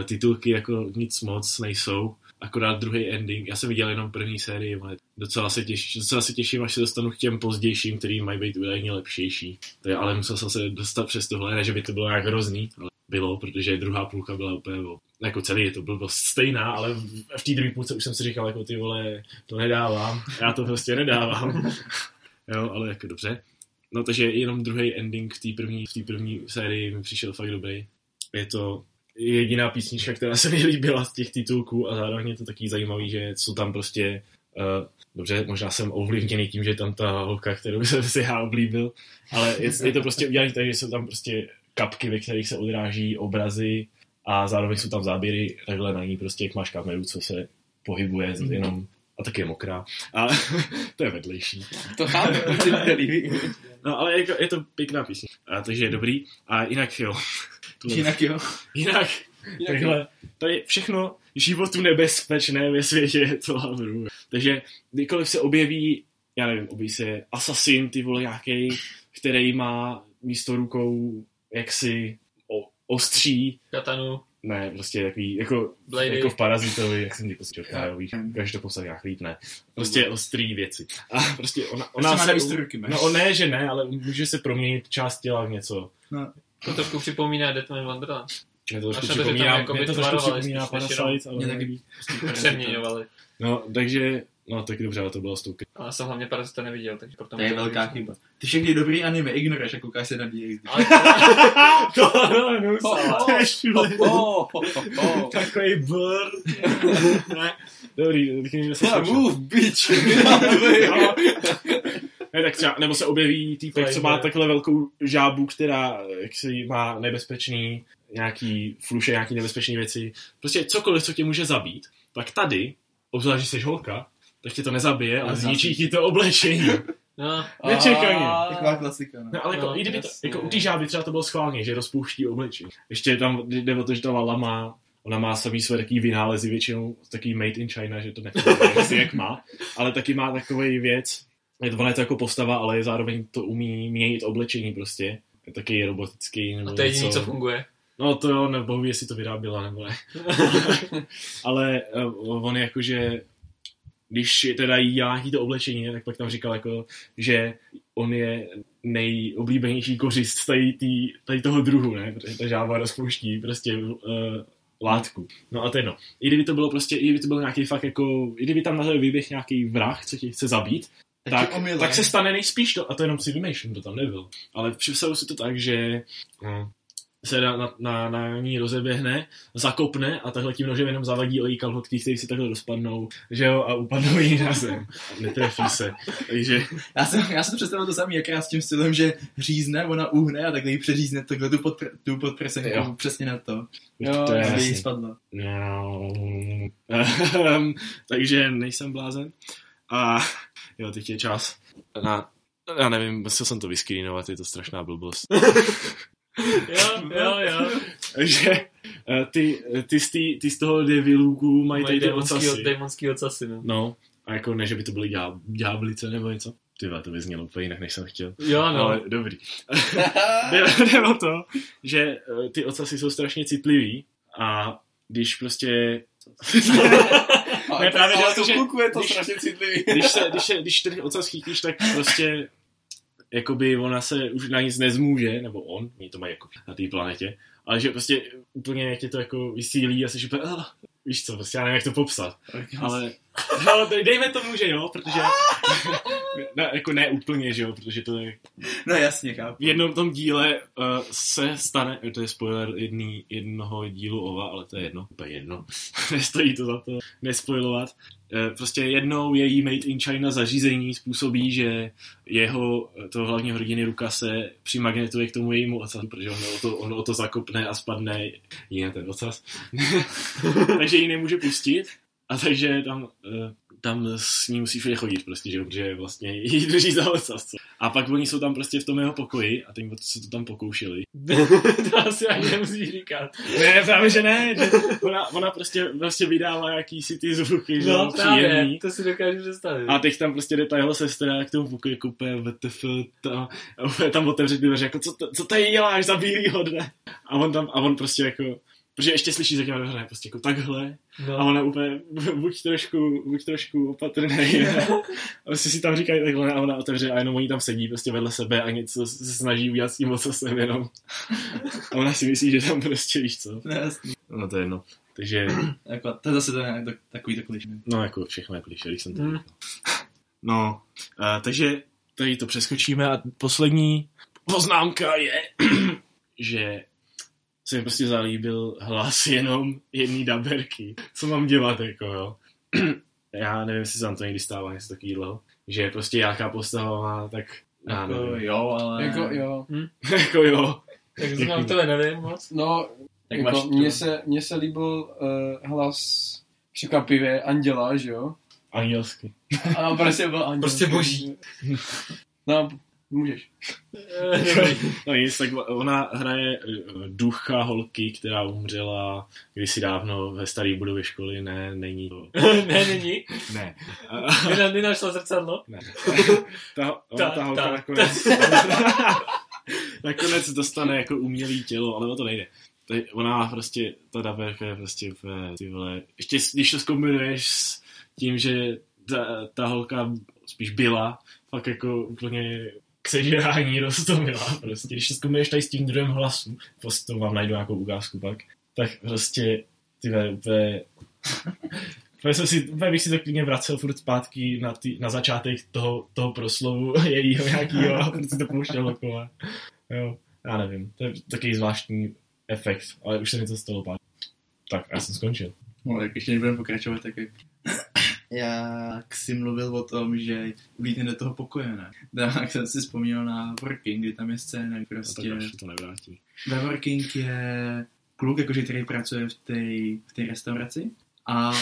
eh, titulky jako nic moc nejsou, akorát druhý ending. Já jsem viděl jenom první sérii, ale docela se, těším, docela se těším, až se dostanu k těm pozdějším, který mají být údajně lepšejší. To je, ale musel jsem se dostat přes tohle, ne, že by to bylo nějak hrozný, ale bylo, protože druhá půlka byla úplně, jako celý je to bylo stejná, ale v, v té druhé půlce už jsem si říkal, jako ty vole, to nedávám, já to prostě nedávám. [LAUGHS] jo, ale jako dobře. No takže jenom druhý ending v té první, v té první sérii mi přišel fakt dobrý. Je to jediná písnička, která se mi líbila z těch titulků a zároveň je to taky zajímavý, že jsou tam prostě uh, dobře, možná jsem ovlivněný tím, že je tam ta holka, kterou [LAUGHS] jsem si já oblíbil, ale je, je to prostě udělané tak, že jsou tam prostě kapky, ve kterých se odráží obrazy a zároveň jsou tam záběry takhle na ní, prostě jak máš kameru, co se pohybuje Mhm. jenom a taky je mokrá. A [LAUGHS] to je vedlejší. To chápu, to líbí. No, ale jako, je to pěkná písnička, takže je dobrý. A jinak jo. Jinak jo. [LAUGHS] jinak, Jinak takhle, tady všechno životu nebezpečné ve světě, to hlavu. Takže kdykoliv se objeví, já nevím, objeví se asasin, ty vole, nějaký, který má místo rukou jaksi o, ostří, Katanu. ne, prostě takový, jako, Blady. jako v Parazitovi, jak jsem ti prostě jo, víš, každý to popsat nějak líp, ne. Prostě ostrý věci. A prostě ona, ona má se, místo ruky, no ne, že ne, ale může se proměnit část těla v něco. No, To trošku připomíná Deathman Wonderland. Mě to trošku připomíná, jako mě to trošku připomíná Parasite, ale mě ne. taky. Přeměňovali. No, takže, no tak dobře, ale to bylo s tou A já jsem hlavně Parazita neviděl, takže proto To je velká chyba. Ty všechny dobrý anime ignoruješ a koukáš se na. [LAUGHS] [LAUGHS] Ale To no, no, Oh, to je. [LAUGHS] Oh, oh, oh. Takový blur. ne, dobrý, teď mi se Yeah, skočil. move, bitch. Ne, tak třeba, nebo se objeví týpek, co má takhle velkou žábu, která jaksi má nebezpečný nějaký fluše, nějaký nebezpečné věci. Prostě cokoliv, co tě může zabít, tak tady, obzvlášť, když jsi holka, tak tě to nezabije, ale zničí ti to oblečení. [LAUGHS] No, Nečekaně. Taková klasika, no. No, ale jako, No, i kdyby to, jako u té žáby třeba to bylo schválně, že rozpouští oblečení. Ještě tam jde o to, že ta Lala má, ona má samý své takový vynálezy, většinou takový made in China, že to asi [LAUGHS] jak má, ale taky má takový věc, je to, ona je to jako postava, ale je zároveň to umí měnit oblečení prostě. Je taky robotický nebo a to je jediný, něco. co funguje. No to jo, nebo bohu, jestli to vyráběla nebo ne. [LAUGHS] Ale uh, on jakože, když teda nějaký to oblečení, tak pak tam říkal jako, že on je nejoblíbenější kořist tady, tý, tady toho druhu, ne? Protože ta žába rozpouští prostě uh, látku. No a to je jedno. I kdyby to bylo prostě, i kdyby to byl nějaký fakt jako, i kdyby tam na tebe vyběh nějaký vrah, co tě chce zabít, tak, omylem. tak se stane nejspíš to, a to jenom si vymýšlím, to tam nebyl. Ale představuji si to tak, že no, se na, na, na, na ní rozeběhne, zakopne a takhle tím nožem jenom zavadí o její kalhotky, které si takhle rozpadnou, že jo, a upadnou jí na zem. A netrefí se. Takže Já jsem, já jsem představil to samý, jak já s tím stylem, že řízne, ona uhne a takhle jí přeřízne takhle tu, podpr- tu podprsenku přesně na to, Jo, to je jí spadlo. No, [LAUGHS] Ehm, takže nejsem blázen. A jo, teď je čas na, já nevím, musel jsem to vyscreenovat, je to strašná blbost. [LAUGHS] Jo, jo, jo. Takže eh, ty, ty, z tý, ty z toho devilůku mají tady Mají ty démonský, ocasy. démonský ocasy, no. No, a jako ne, že by to byly ďá- ďáblice nebo něco. Ty to by znělo úplně jinak, než jsem chtěl. Jo, no. Ale dobrý. [LAUGHS] jde, jde o to, že eh, ty ocasy jsou strašně citlivý a když prostě Ale, [LAUGHS] Ne, právě, ale to, to že- kluku je to když- strašně citlivý. [LAUGHS] když, se, když, se, když ten ocas chytíš, tak prostě jakoby ona se už na nic nezmůže, nebo on, oni to mají jako na té planetě, ale že prostě úplně tě to jako vysílí a jsi úplně, ah, víš co, prostě já nevím, jak to popsat, ale no, dej- dejme tomu, že jo, protože [LAUGHS] ne, jako ne úplně, že jo, protože to je No jasně, chápu. v jednom tom díle uh, se stane, to je spoiler jedný, jednoho dílu OVA, ale to je jedno, to je jedno, [LAUGHS] nestojí to za to nespoilovat. Uh, prostě jednou její Made in China zařízení způsobí, že jeho, toho hlavního hrdiny Ruka se přimagnetuje k tomu jejímu ocasu, protože on o to, on o to zakopne a spadne jí na ten ocas. [LAUGHS] takže ji nemůže pustit a takže tam, uh, tam s ní musí všude chodit prostě, že jo, protože vlastně jí drží za ocas. co? A pak oni jsou tam prostě v tom jeho pokoji a teď se to tam pokoušeli. [LAUGHS] to asi ani nemusíš říkat. Ne, právě že ne, že ona, ona prostě, prostě vydává jakýsi ty zvuky, že No právě, příjemný. to si dokážu představit. A teď tam prostě jde ta jeho sestra k tomu pokoji, jako úplně VTF, ta, tam otevře ty dveře, jako co, to- co tady děláš za bílýho dne? A on tam, a on prostě jako, protože ještě slyší za těma dveře, prostě jako takhle, no. a ona úplně, [LAUGHS] buď trošku, buď trošku opatrný. a prostě si tam říkají takhle a ona otevře a jenom oni tam sedí prostě vedle sebe a něco se snaží udělat s tím ocasem jenom. A ona si myslí, že tam prostě víš co. No, jasně. No to je jedno. Takže, Jako, to je zase ten, tak, takový to klišé. no jako všechno je kliše, když jsem to řekl. No, uh, takže tady to přeskočíme a poslední poznámka je, [CLEARS THROAT] že se mi prostě zalíbil hlas [LAUGHS] jenom jedný daberky. Co mám dělat, jako jo? [CLEARS THROAT] Já nevím, jestli se vám to někdy stává něco takového, že prostě nějaká postava má tak... Já Jako, nevím. jo, ale... Jako, jo. [LAUGHS] jako jo. Tak znám to nevím moc. No, Tak jako, máš mně, se, mně se líbil uh, hlas překvapivě Anděla, že jo? Andělsky. A prostě byl Anděl. Prostě boží. [LAUGHS] No, můžeš. [LAUGHS] No nic, tak ona hraje eh, ducha holky, která umřela kdysi dávno ve staré budově školy. Ne, není to. [LAUGHS] ne, není. Ne. Nena- Nenašla zrcadlo. ne. [LAUGHS] Ta, ona, Ta- ta holka ta- nakonec, nakonec dostane jako umělý tělo, ale o to nejde. Tady ona má prostě, ta daberka je prostě úplně, ty vole, ještě když to zkombinuješ s tím, že ta, ta holka spíš byla, fakt jako úplně k sežrání rostomila prostě, když to zkombinuješ tady s tím druhým hlasu, prostě to vám najdu nějakou ukázku pak, tak prostě, ty vole, úplně, [LAUGHS] úplně, jsem si, úplně bych si to klidně vracel furt zpátky na, ty, na začátek toho, toho proslovu [LAUGHS] jejího nějakýho a furt si to pouštěl dokola. Jo, já nevím, to je takový zvláštní efekt, ale už se mi to stalo pár. Tak, já jsem skončil. No, jak ještě nebudeme pokračovat, tak jak... jak jsi mluvil o tom, že vlítne do toho pokoje, ne? [LAUGHS] Tak jsem si vzpomněl na Working, kdy tam je scéna, kdy A tak prostě... to nevrátí. Ve Working je kluk, jakože, který pracuje v té v té restauraci a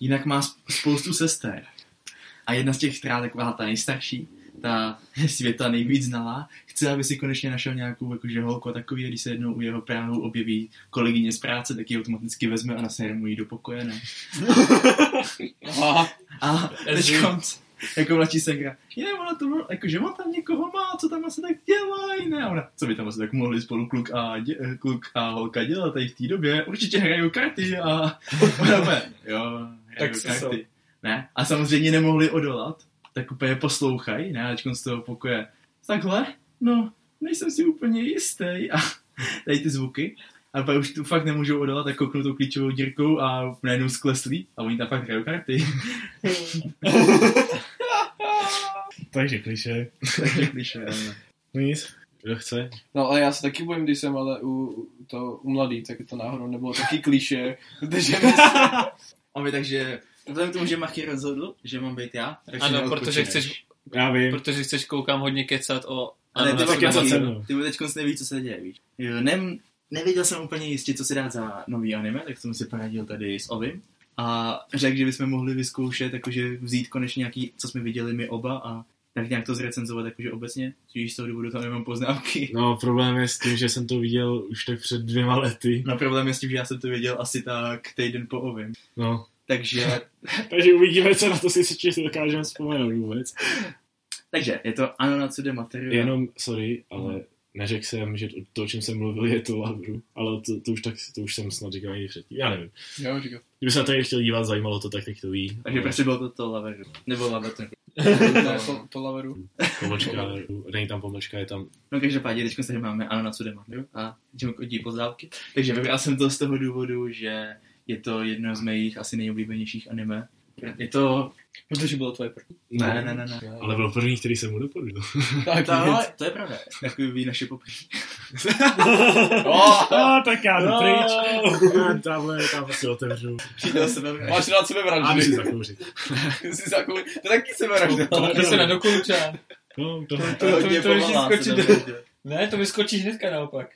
jinak má sp- spoustu sester. A jedna z těch, která taková ta nejstarší, ta [LAUGHS] světa nejvíc znalá, chce, aby si konečně našel nějakou jakože holku a takový, když se jednou u jeho Prahu objeví kolegyně z práce, tak ji automaticky vezme a nasere mu jí do pokoje, ne? [LAUGHS] A teď konc, jako mladší segra, je, ona to bylo, jakože on tam někoho má, co tam asi tak dělají, ne? Ona, co by tam asi tak mohli spolu kluk a, dě, kluk a holka dělat tady v té době? Určitě hrajou karty a [LAUGHS] ona jo, hrajou Tak karty. Ne? A samozřejmě nemohli odolat, tak úplně poslouchají, ne? A teď z toho pokoje, takhle, no, nejsem si úplně jistý. A [LAUGHS] tady ty zvuky. A pak už tu fakt nemůžou odolat, tak kouknou tou klíčovou dírkou a najednou skleslí a oni tam fakt hrajou karty. [LAUGHS] Takže kliše. Takže kliše, ano. No nic, kdo chce. No ale já se taky bojím, když jsem ale u, u, to, u mladý, tak to náhodou nebylo taky kliše, [LAUGHS] protože A my takže, vzhledem k tomu, že Machy rozhodl, že mám být já, tak Ano, protože chceš, Já vím. protože chceš koukám hodně kecat o... Ale ano, ty, taky kecat ty teď neví, co se děje, víš. Jo, nem, nevěděl jsem úplně jistě, co si dát za nový anime, tak jsem si poradil tady s Ovim. A řekl, že bychom mohli vyzkoušet, jakože vzít konečně nějaký, co jsme viděli my oba a tak nějak to zrecenzovat jakože obecně, tudíž z toho důvodu tam nemám poznámky. No, problém je s tím, že jsem to viděl už tak před dvěma lety. No problém je s tím, že já jsem to věděl asi tak týden po Ovim. No, Takže, [LAUGHS] takže uvidíme, co na to si si dokážeme vzpomenout vůbec. takže je to Ano Natsude Material. Jenom, sorry, ale neřekl jsem, že to, to, o čem jsem mluvil, je to Lavru. Ale to, to, už, tak, to už jsem snad říkal i předtím. Já nevím. jo, říkal. Kdyby se na to někdo chtěl dívat, zajímalo to, tak teď to ví. Takže prostě bylo to to Laveru. Nebo Laveru. To, to, to laveru. Pomlčka, není tam pomlčka, je tam... No každopádně, teď tady máme Ano Natsude Material a jdeme kodí pozdávky. Takže vybral jsem to z toho důvodu, že je to jedno z mých asi nejoblíbenějších anime. Je to... Protože bylo tvoje první. Ne, ne, ne, ne. Ale byl první, který jsem mu doporučil. Tak, To, ale to je pravda. Takový ví naše poprvé. oh, A tak já jdu No. pryč. A tamhle, tam si otevřu. Přijde sebe. máš rád A musím sebevraždy. zakouřit. Jsi zakou... To taky sebevražda. Ty se nedokončá. No, to, To, To, to, je to, to, to, se do... tam jde. Ne, to vyskočí hnedka naopak.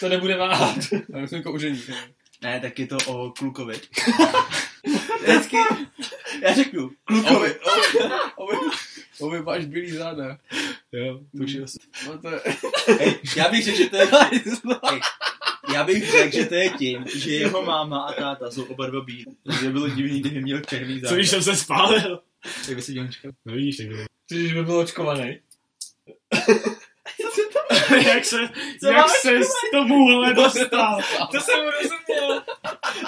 To nebude váhat. Já jsem kouření. Ne, tak je to o klukovi. [LAUGHS] Vždycky, já řeknu, klukovi. Ovi, máš bílý záda. jo, to už je asi. No to je... Hej, já bych řekl, že to je... Hej, já bych řekl, že to je tím, že jeho máma a táta jsou oba dva bílí. Takže bylo divný, kdyby měl černý Co záda. když jsem se spálil? Tak by si dělal čekal. No vidíš, tak Když by byl očkovaný. [LAUGHS] [LAUGHS] jak se, Co jak se s tomuhle dostal? To jsem mu rozuměl. [LAUGHS]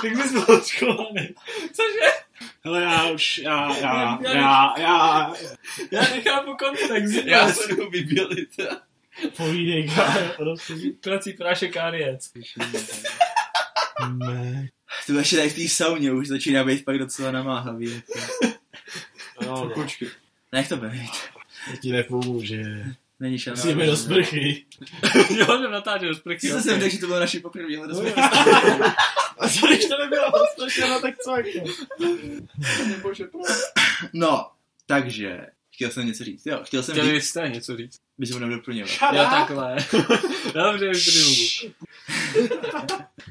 Tak bys byl očkovaný. Cože? Hele, já už, já, já, já, já, Já nechápu kontext. Já se jdu vybělit. povídej, kámo, prostě. Prací prášek Ariec. Ne. To ještě tady v té sauně už začíná být pak docela namáhavý. No, no. Počkej. Nech to být. Já ti nepomůže. Není šance. Musíme do sprchy. [LAUGHS] jo, jdem natáčet do sprchy. Jsem řekl, že to bylo naši poprvé, ale to jsme [LAUGHS] A co když to nebylo strašně, tak co jako? Bože, proč? No, takže, chtěl jsem něco říct. Jo, chtěl jsem říct, Chtěli jste něco říct. by se mnou doplňovat. Jo, takhle. [LAUGHS] Dobře, už to nemůžu.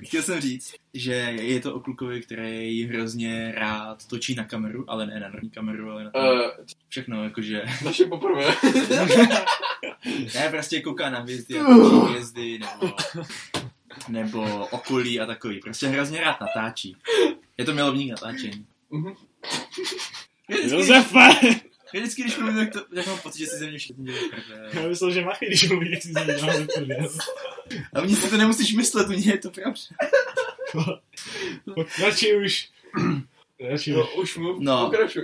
Chtěl jsem říct, že je to o klukovi, který hrozně rád točí na kameru, ale ne na norní kameru, ale na to Uh, všechno, jakože, [LAUGHS] naše poprvé. [LAUGHS] ne, prostě kouká na hvězdy a točí hvězdy, nebo, nebo okolí a takový. Prostě hrozně rád natáčí. Je to milovník natáčení. Mhm. Vždycky, Josefe! vždycky, když mluvím, tak, to, tak mám pocit, že si ze mě všichni dělají prdel. Já myslel, že machy, když mluví, jak si se děláme prdel. A mně si to nemusíš myslet, u něj je to pravda. Radši už. Radši už. No, už mluv, No. pokračuj.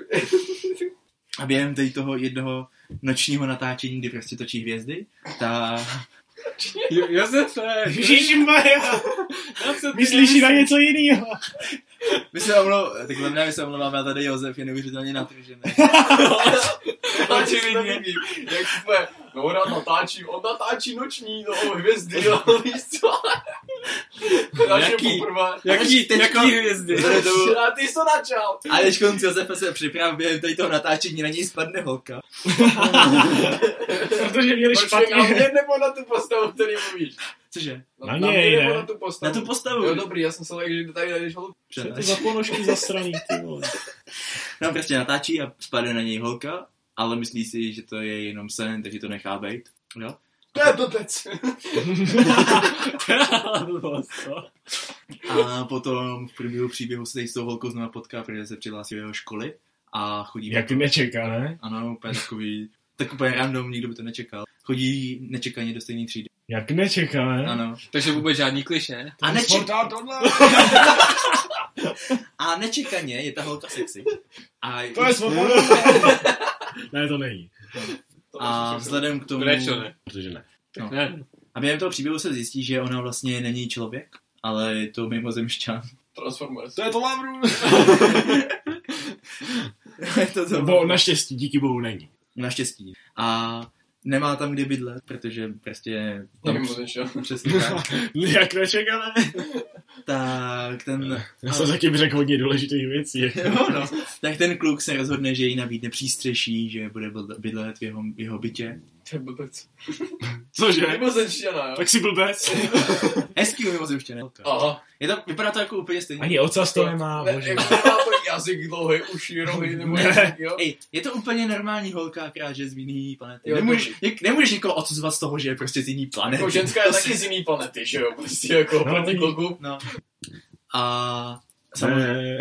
A během tady toho jednoho nočního natáčení, kdy prostě točí hvězdy, ta... Jo, Josefe! Ježišmarja! Myslíš na něco jiného? My se omlouváme, takhle ne, my se omlouváme, a tady Josef je neuvěřitelně natržený. [LAUGHS] Očividně. Jak jsme, no on natáčí, on natáčí noční, no hvězdy, jo, [LAUGHS] víš co? Naše Jaký? poprvé. Jaký, teď jaký hvězdy? [LAUGHS] A ty jsi to načal. A teď konc Josefa se připrav během tady toho natáčení, na něj spadne holka. Protože měli Počkej, na špatně. mě nebo na tu postavu, který mluvíš? Cože? Na mě něj, ne? na tu postavu? Na tu postavu. Jo, dobrý, já jsem se lekl, že tady jdeš holku. Co to Přetáč. za ponožky zasraný, ty vole. [LAUGHS] No prostě natáčí a spadne na něj holka, ale myslí si, že to je jenom sen, takže to nechá být. Jo? To je blbec. [LAUGHS] A potom v průběhu příběhu se tady s tou holkou znovu potká, protože se přihlásí do jeho školy a chodí... Jak nečeká, ne? Ano, úplně takový, tak úplně random, nikdo by to nečekal. Chodí nečekaně do stejné třídy. Jak nečeká, ne? Ano. Takže vůbec žádný kliše. A, neče- Sportál tohle. [LAUGHS] a nečekaně je ta holka sexy. A, To je svoboda. [LAUGHS] ne, to není. a vzhledem k tomu... Proč to ne? Protože ne. No. Ne. A během toho příběhu se zjistí, že ona vlastně není člověk, ale je to mimozemšťan. Transformers. To je to lavru. [LAUGHS] je to to. Bo naštěstí, díky bohu není. Naštěstí. A nemá tam kde bydlet, protože prostě tam přesně tak. [LAUGHS] Jak nečeká, ne? tak ten, Já jsem taky řekl hodně důležitých věcí. [LAUGHS] jo, no, tak ten kluk se rozhodne, že jí nabídne přístřeší, že bude bydle- bydlet v jeho, v jeho bytě. To je blbec. [LAUGHS] Cože? Jo. Tak si blbec. Hezký mimozemšťan. Aha. Je to, vypadá to jako úplně stejně. Ani ocas to nemá, Ne, bože. jako nemá to jazyk dlouhý, uši, rohy, [LAUGHS] nebo Ne. jazyk, jo. Ej, je to úplně normální holka, akorát, že je z jiný planety. Jo, nemůžeš, dobrý. něk, nemůžeš někoho odsuzovat z toho, že je prostě z jiný planety. Jako ženská je To taky z jiný planety, že jo, prostě jako No, proti kluku. No. A samozřejmě, Ne,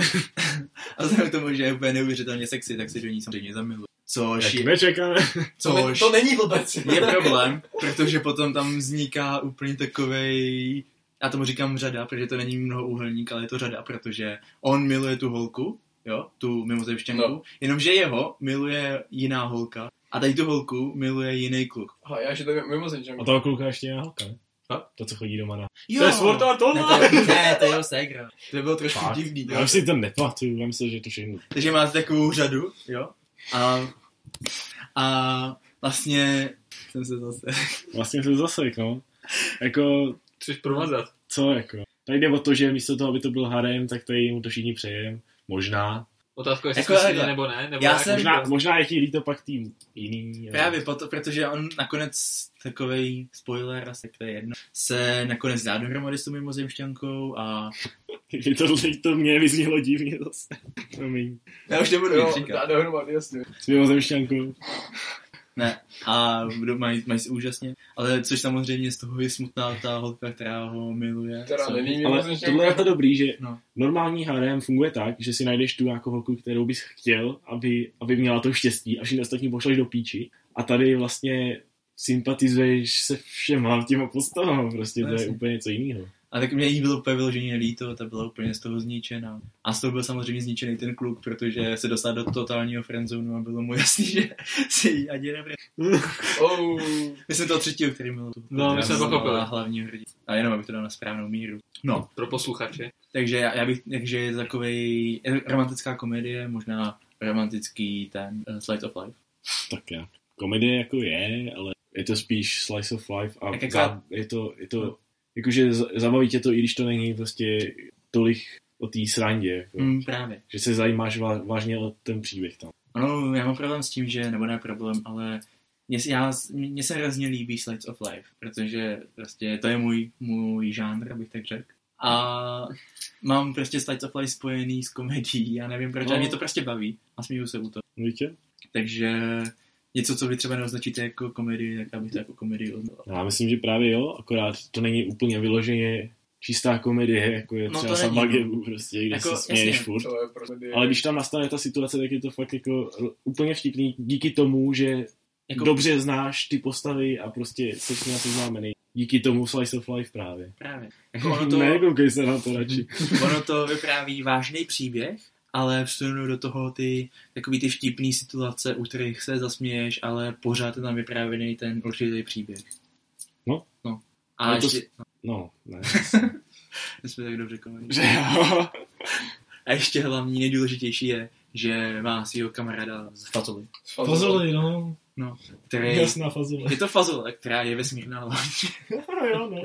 [LAUGHS] a vzhledem k tomu, že je úplně neuvěřitelně sexy, tak se do ní samozřejmě zamiluje. Což Jak je? [LAUGHS] To, ne, což to není blbec. je problém, protože potom tam vzniká úplně takovej, já tomu říkám řada, protože to není mnohoúhelník, ale je to řada, protože on miluje tu holku, jo, tu mimozemšťanku, No. no. jenomže jeho miluje jiná holka a tady tu holku miluje jiný kluk. Aha, já, že to je mimozenšťan. A toho kluka ještě je holka, ne? A? To, co chodí doma na... Jo. To je Sword Art ne, Online! to, ne, to je jeho ségra. To bylo trošku Fakt? divný. Já Jo. už si to nepamatuju, vím si, že to všechno. Takže máte takovou řadu, jo, a, a vlastně jsem se zase... Vlastně se zasek, no. Jako, Chceš provazat. co jako? Tady jde o to, že místo toho, aby to byl harem, tak tady mu to všichni přejem. Možná. Otázka, jestli Jako takhle. nebo ne. Nebo Já jak- jsem- Možná, možná je ti líto pak tým jiný. ale- Právě proto, protože on nakonec takovej spoiler, asi to je jedno, se nakonec dá dohromady s tou mimozemšťankou a [LAUGHS] Je to, to mě vyznělo divně zase. Promiň. já už nebudu Jo, nic dá říkat. dohromady, jasně. S mimozemšťankou. Ne. A budou- mají, mají si úžasně, ale což samozřejmě z toho je smutná ta holka, která ho miluje. Není Ale tohle je to dobrý, že No. normální harem funguje tak, že si najdeš tu jako holku, kterou bys chtěl, aby, aby měla to štěstí a všichni ostatní pošleš do píči. A tady vlastně sympatizuješ se všema těma postavama, prostě to je úplně něco jiného. A tak mě jí bylo úplně vyloženě líto, ta byla úplně z toho zničená. A z toho byl samozřejmě zničený ten kluk, protože se dostal do totálního friendzonu a bylo mu jasný, [LAUGHS] že si ji ani nevře. Oh. [LAUGHS] Myslím toho třetího, který měl tu. No, my jsme pochopili. hlavního hrdinu. A jenom abych to dal na správnou míru. No, Pro posluchače. takže já, já bych, takže je to takovej to romantická komedie, možná romantický ten uh, Slice of Life. Tak já. Komedie jako je, ale je to spíš slice of life a za, je to, je to jakože zabaví tě to, i když to není prostě tolik o té srandě, jako, Mm, právě. že se zajímáš vá, vážně o ten příběh tam. No, já mám problém s tím, že, nebo ne problém, ale mně, se- já, se hrozně líbí Slides of Life, protože prostě to je můj, můj žánr, abych tak řekl. A mám prostě Slides of Life spojený s komedií, já nevím proč, No. ale mě to prostě baví a smíju se u toho. Víte? Takže něco, co vy třeba neoznačíte jako komedii, tak já bych to jako komedii označil. Já myslím, že právě jo, akorát to není úplně vyloženě čistá komedie, jako je No, třeba to no, není, Samagebu, prostě, kde Jako, se směješ jasně. furt. Prostě... Ale když tam nastane ta situace, tak je to fakt jako úplně vtipný díky tomu, že Jako- jako... dobře znáš ty postavy a prostě jsi s nimi seznámený. Díky tomu Slice of Life právě. Právě. [LAUGHS] Jako ono to, Ne, koukej se na to radši. [LAUGHS] ono to vypráví vážný příběh, ale vstupují do toho ty takový ty vtipný situace, u kterých se zasměješ, ale pořád je tam vyprávěný ten určitý příběh. No. no. A Ale to ještě, no, No, ne. my [LAUGHS] jsme tak dobře komentovali. že jo. A ještě hlavní nejdůležitější je, že má svého kamaráda z Fazoli, Fazoli, no. který... Jasná fazole. Je to Fazole, která je vesmírná loď. [LAUGHS] jo, no.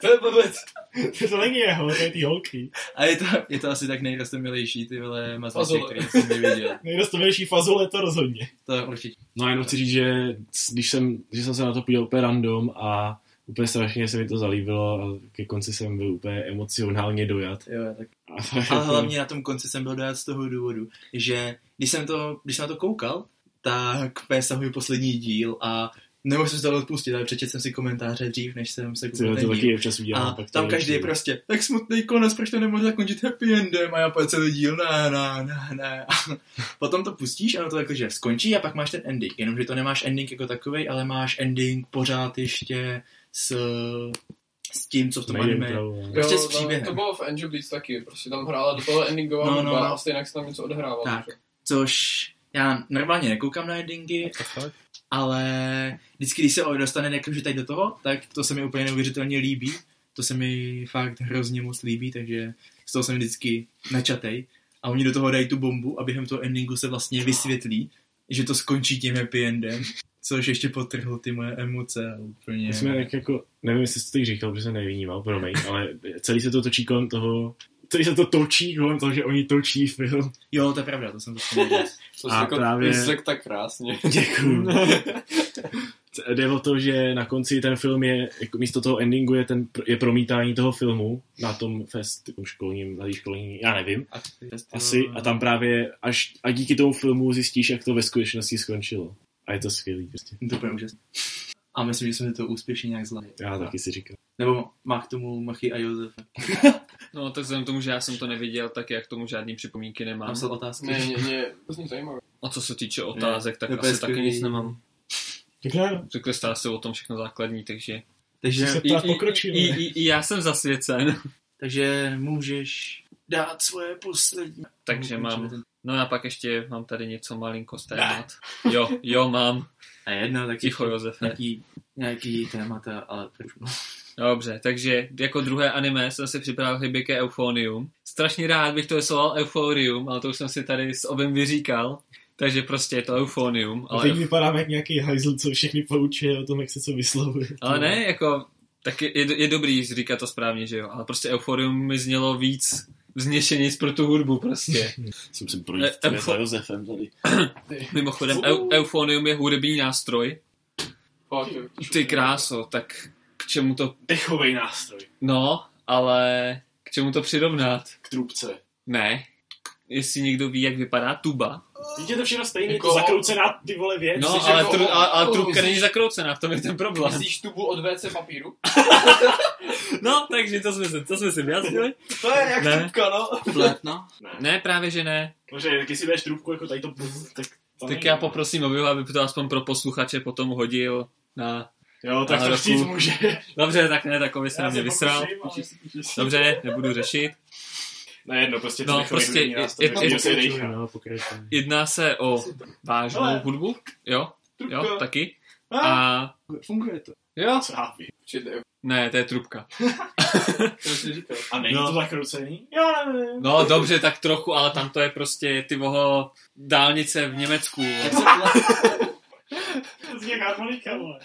To je blbec. [LAUGHS] to není jeho, to je ty holky. A je to, je to asi tak nejrostomilejší, ty vole mazlíček, Fazole. který jsem kdy viděl. [LAUGHS] Nejdostavější fazole to rozhodně. To určitě. No a jenom chci říct, že když jsem, že jsem se na to podíval úplně random a úplně strašně se mi to zalíbilo a ke konci jsem byl úplně emocionálně dojat. Jo, tak. A to je Ale jako- hlavně na tom konci jsem byl dojat z toho důvodu, že když jsem, to, když jsem na to koukal, tak pesahuji poslední díl a nemohl jsem se to odpustit, ale přečetl jsem si komentáře dřív, než jsem se to ten taky díl. občas udělám. A pak tam je každý je prostě, tak smutný konec, proč to nemohl zakončit happy endem a já po celý díl, ne, ne, ne, ne. [LAUGHS] A potom to pustíš a ono to jakože skončí a pak máš ten ending, jenomže to nemáš ending jako takovej, ale máš ending pořád ještě s, s tím, co v tom anime. Prostě s tam- příběhem. To bylo v Angel Beats taky, prostě tam hrála do toho endingová No, no, no, no, no. a stejně se tam něco odehrávalo. Tak. Což já normálně nekoukám na endingy, ale vždycky, když se dostane jakože tady do toho, tak to se mi úplně neuvěřitelně líbí. To se mi fakt hrozně moc líbí, takže z toho jsem vždycky načatej. A oni do toho dají tu bombu a během toho endingu se vlastně vysvětlí, že to skončí tím happy endem, což ještě potrhlo ty moje emoce úplně... My jsme jako, nevím, jestli jsi to teď říkal, protože jsem nevnímal, promiň, ale celý se to točí kolem toho, celý se to točí kolem toho, že oni točí film. Jo, to je pravda, to jsem to chtěl. To A jsi jako, právě- jsi řekl tak krásně. Děkuju. [LAUGHS] Jde o to, že na konci ten film je, jako místo toho endingu je, ten, je promítání toho filmu na tom fest, tom školním, na té školní, já nevím, asi, a tam právě až, a díky tomu filmu zjistíš, jak to ve skutečnosti skončilo. A je to skvělý prostě. To je úžasné. A myslím, že jsme to úspěšně nějak zvládli. Já taky si říkám. Nebo má k tomu Machy a Josef. [LAUGHS] No, tak vzhledem k tomu, že já jsem to neviděl, tak já k tomu žádný připomínky nemám. Mám se otázky. Ne, ne, ne, to zní zajímavé. A co se týče otázek, tak to je asi taky nic nemám. Řekli jste asi o tom všechno základní, takže... Takže, se I, i, i, i, i já jsem zasvěcen. takže můžeš dát svoje poslední. Takže mám... No a pak ještě mám tady něco malinko z témat. Jo, jo, mám. A jedno, tak Ticho, Josefe. nějaký, nějaký témata, ale už Dobře, takže jako druhé anime jsem si připravil hybike Euphonium. Strašně rád bych to sloval Euphorium, ale to už jsem si tady s obem vyříkal. Takže prostě je to Euphonium. A Ale, teď vypadáme jak nějaký hajzl, co všechny poučuje o tom, jak se co vyslovuje. ale ne, jako, tak je, je, dobrý říkat to správně, že jo. Ale prostě Euphorium mi znělo víc vznešenic pro tu hudbu prostě. [LAUGHS] Jsem se E- projít Eufo- za Josefem tady. [COUGHS] Mimochodem, eu, Euphonium je hudební nástroj. Ty kráso, tak k čemu to... Dechový nástroj. No, ale k čemu to přirovnat? K trubce. Ne. Jestli někdo ví, jak vypadá tuba. Je to všechno stejné, Jako- jako... to zakroucená ty vole věc. No, ale, jako- tru, ale, ale o- trubka není zakroucená, v tom je ten problém. Myslíš tubu od WC papíru? [LAUGHS] No, takže to jsme, se- to jsme si vyjasnili. To je jak Ne. tubka, no. Flétna. Ne, právě že ne. Protože jak si dáš trubku jako tady to... Tak, to Tak já poprosím Obiho, aby to aspoň pro posluchače potom hodil na... Jo, tak to říct může. Dobře, tak ne, takový se na mě vysral. pokusím, ale- Dobře, nebudu řešit. Ne, jedno, prostě to No, prostě je- nástroj, je- je- je-. No, pokračuj. Jedná se o vážnou Ale- hudbu, jo, jo, Trubka. taky. A, A Funguje to. jo, ne, to je trubka. [LAUGHS] A není No. to zakroucený? Jo, nevím. No dobře, tak trochu, ale tam to je prostě ty voho dálnice v Německu. [LAUGHS] Harmonika, vole.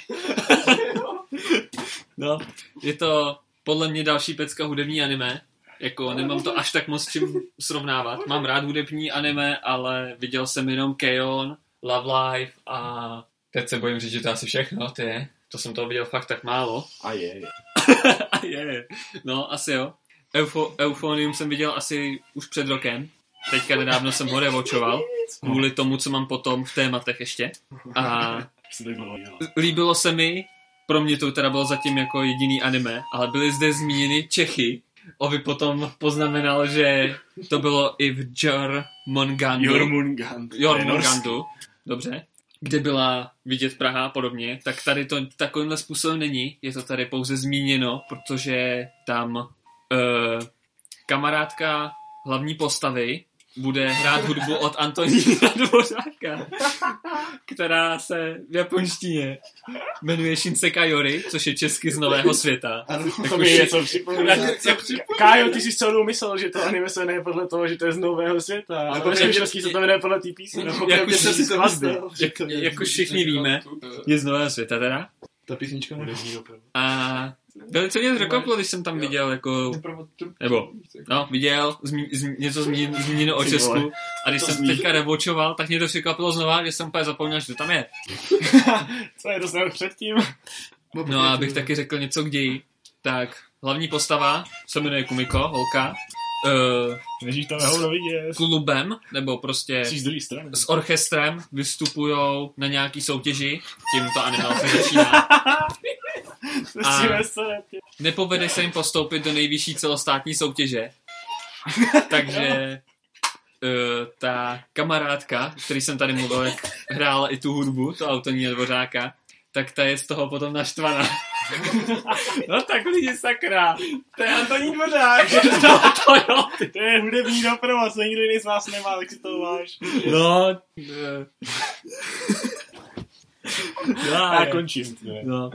No, je to podle mě další pecka hudební anime. Jako nemám to až tak moc s čím srovnávat. Mám rád hudební anime, ale viděl jsem jenom Keon, Love Life a teď se bojím říct, že to asi všechno, ty je. To jsem toho viděl fakt tak málo. A je. [LAUGHS] A je. No, asi jo. Eufo, Euphonium jsem viděl asi už před rokem. Teďka nedávno jsem ho revočoval. Kvůli tomu, co mám potom v tématech ještě. A Dělá. líbilo se mi, pro mě to teda bylo zatím jako jediný anime, ale byly zde zmíněny Čechy. Ovi potom poznamenal, že to bylo i v Jormungandu. Jormungand. Jormungandu. Dobře. Kde byla vidět Praha a podobně, tak tady to takovýmhle způsobem není. Je to tady pouze zmíněno, protože tam uh, kamarádka hlavní postavy bude hrát hudbu od Antonína [LAUGHS] Dvořáka, která se v japonštině jmenuje Shinseka Yori, což je česky z Nového světa. To mi něco připomíná. Kájo, ty jsi celou myslel, že to anime se jmenuje podle toho, že to je z nového světa. A to že- český se to jmenuje podle té písně. Jak už jsem si to skladby. myslel. Jak, jak už všichni víme, je z Nového světa teda. Ta písnička nebude. A velice mě zrekvapilo, když jsem tam viděl jako, nebo, no, viděl zmi, zmi, něco zmi, zmíněno o Česku a když To jsem zní. teďka rebočoval, tak mě to překvapilo znova, že jsem úplně zapomněl, že to tam je. [LAUGHS] Co je dost předtím? No a abych taky řekl něco k ději, tak hlavní postava se jmenuje Kumiko, holka, uh, Nežíš tam nehodu vidět. klubem, nebo prostě Jsi z druhé strany. s orchestrem vystupujou na nějaký soutěži, tím to animace začíná. [LAUGHS] A- Nepovede se jim postoupit do nejvyšší celostátní soutěže. [LAUGHS] Takže uh, ta kamarádka, který jsem tady mluvil, jak hrála i tu hudbu, to autoní dvořáka, tak ta je z toho potom naštvaná. [LAUGHS] no tak lidi sakra. To je Antonín Dvořák. [LAUGHS] [LAUGHS] No to jo. to je hudební doprovod, co nikdo jiný z vás nemá, tak si to máš. No. eh. Já Já končím. No.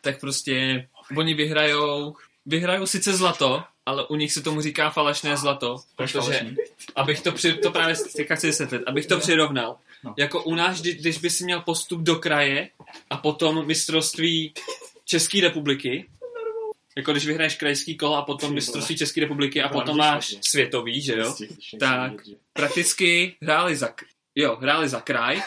Tak prostě oni vyhrajou, vyhrajou sice zlato, ale u nich se tomu říká falešné zlato, protože abych to, při, to právě teďka chci vysvětlit, abych to přirovnal. No. Jako u nás, kdy, když by si měl postup do kraje a potom mistrovství České republiky, jako když vyhraješ krajský kolo a potom mistrovství České republiky a potom máš světový, že jo? Tak. Prakticky hráli za, jo, hráli za kraj,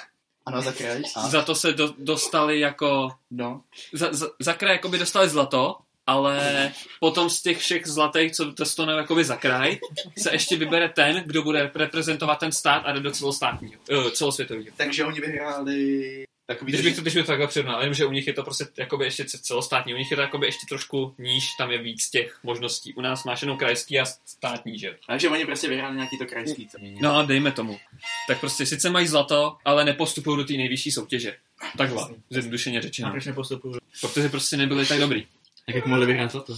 Ano, za kraj. A? za to se do, dostali jako No. za, za, za kraj jakoby dostali zlato, ale potom z těch všech zlatých, co dostanou jakoby za kraj, se ještě vybere ten, kdo bude reprezentovat ten stát a jde do celostátního, uh, celosvětového. Takže oni vyhráli takový... Když bych to, když bych to takhle přirovnal, vím, že u nich je to prostě jakoby ještě ce- celostátní, u nich je to jakoby ještě trošku níž, tam je víc těch možností. U nás máš jenom krajský a státní, že? Takže oni prostě vyhráli nějaký to krajský ceně. No, dejme tomu. Tak prostě sice mají zlato, ale nepostupují do té nejvyšší soutěže. Takhle, zjednodušeně A řečeno. proč nepostupují? Protože prostě nebyli tak dobrý. Jak, jak mohli vyhrát za to?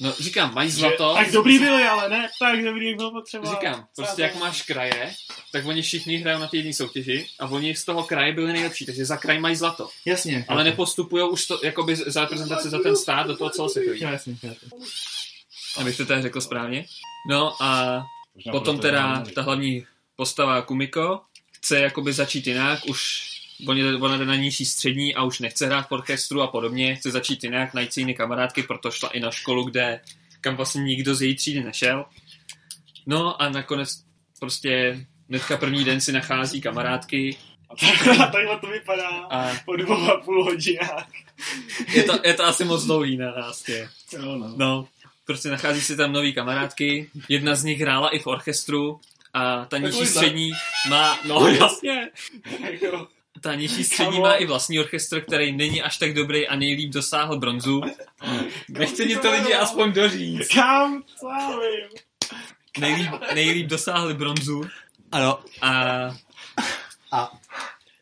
No, říkám, mají zlato. Tak dobrý byli, ale ne tak dobrý, jak bylo potřeba. Říkám, prostě jak máš kraje, tak oni všichni hrajou na té jedné soutěži a oni z toho kraje byli nejlepší, takže za kraj mají zlato. Jasně. Ale nepostupují už to, jakoby za reprezentaci za ten stát do toho celosvětového. Jasně, jasně. Abych to tady řekl správně. No a potom teda ta hlavní postava Kumiko chce jakoby začít jinak, už oni- ona jde na nižší střední a už nechce hrát v orchestru a podobně, chce začít jinak, najít si jiné kamarádky, proto šla i na školu, kde kam vlastně nikdo z její třídy nešel. No a nakonec prostě hnedka první den si nachází kamarádky A [LAUGHS] takhle to vypadá a po dvou a půl hodinách. je to, je to asi moc dlouhý na nás, tě. No. No, prostě nachází si tam nový kamarádky, jedna z nich hrála i v orchestru a ta nižší střední má, no jasně, [LAUGHS] ta nižší střední má i vlastní orchestr, který není až tak dobrý a nejlíp dosáhl bronzu. Nechce mi to lidi aspoň doříct. Kam? Co? Nejlíp, nejlíp dosáhli bronzu Ano. a A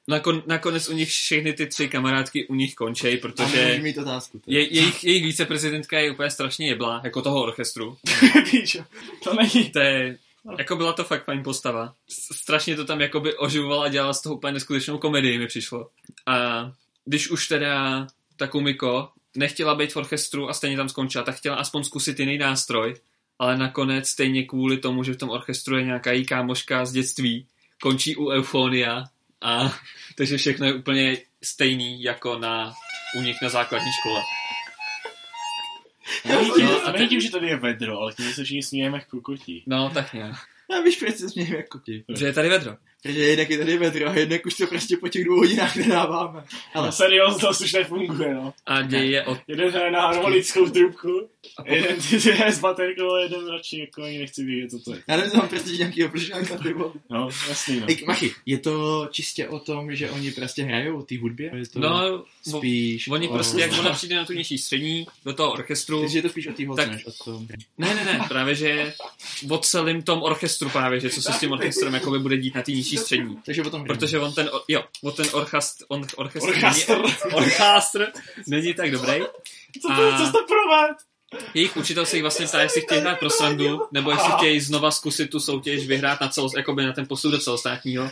nakon, nakonec u nich všechny ty tři kamarádky u nich končej, můžu protože mít otázku. je, jejich, jejich viceprezidentka je úplně strašně jeblá, jako toho orchestru. [LAUGHS] To není. To je, jako byla to fakt fajn postava. Strašně to tam jakoby oživovala a dělala z toho úplně neskutečnou komedii, mi přišlo. A když už teda ta Kumiko nechtěla být v orchestru a stejně tam skončila, tak chtěla aspoň zkusit jiný nástroj, ale nakonec stejně kvůli tomu, že v tom orchestru je nějaká její kámoška z dětství, končí u Eufonia a [LAUGHS] takže všechno je úplně stejný jako na, u nich na základní škole. [LAUGHS] Tím, No, a a není tím, že tady je vedro, ale tím, že se všichni smějeme jako kokotí. No, tak nějak. Já víš, proč se smějím jako ti. Že je tady vedro. Protože jednak je tady vedro a jednak už to prostě po těch dvou hodinách nedáváme. Ale Ale serióznost už nefunguje, no. A děj je o Jeden hraje na harmonickou trubku, jeden ty [LAUGHS] hraje s baterkou a jeden radši jako ani nechci vědět, co to je. já nevím, tam prostě nějakýho plešáka, ty vole. No, jasný, no. Ej, Machy, je to čistě o tom, že oni prostě hrajou o té hudbě? Je to No, spíš Oni o... prostě, jak ona přijde na tu nižší střední, do toho orchestru, Takže je to spíš o té Tak- než o tom. ne, ne, ne, právě, že o celém tom orchestru právě, že co se s tím orchestrem jakoby bude dít na té nižší střední. Takže o tom hrajou. Protože on ten, jo, o ten orchast, on, orchestr, Orchastr. Není, [LAUGHS] orchastr není tak dobrý. Co to, A- co to provedl? Jejich učitel se jich vlastně ptá, jestli chtějí hrát pro srandu, nebo jestli chtějí znova zkusit tu soutěž vyhrát na, celo, jakoby na ten postup do celostátního.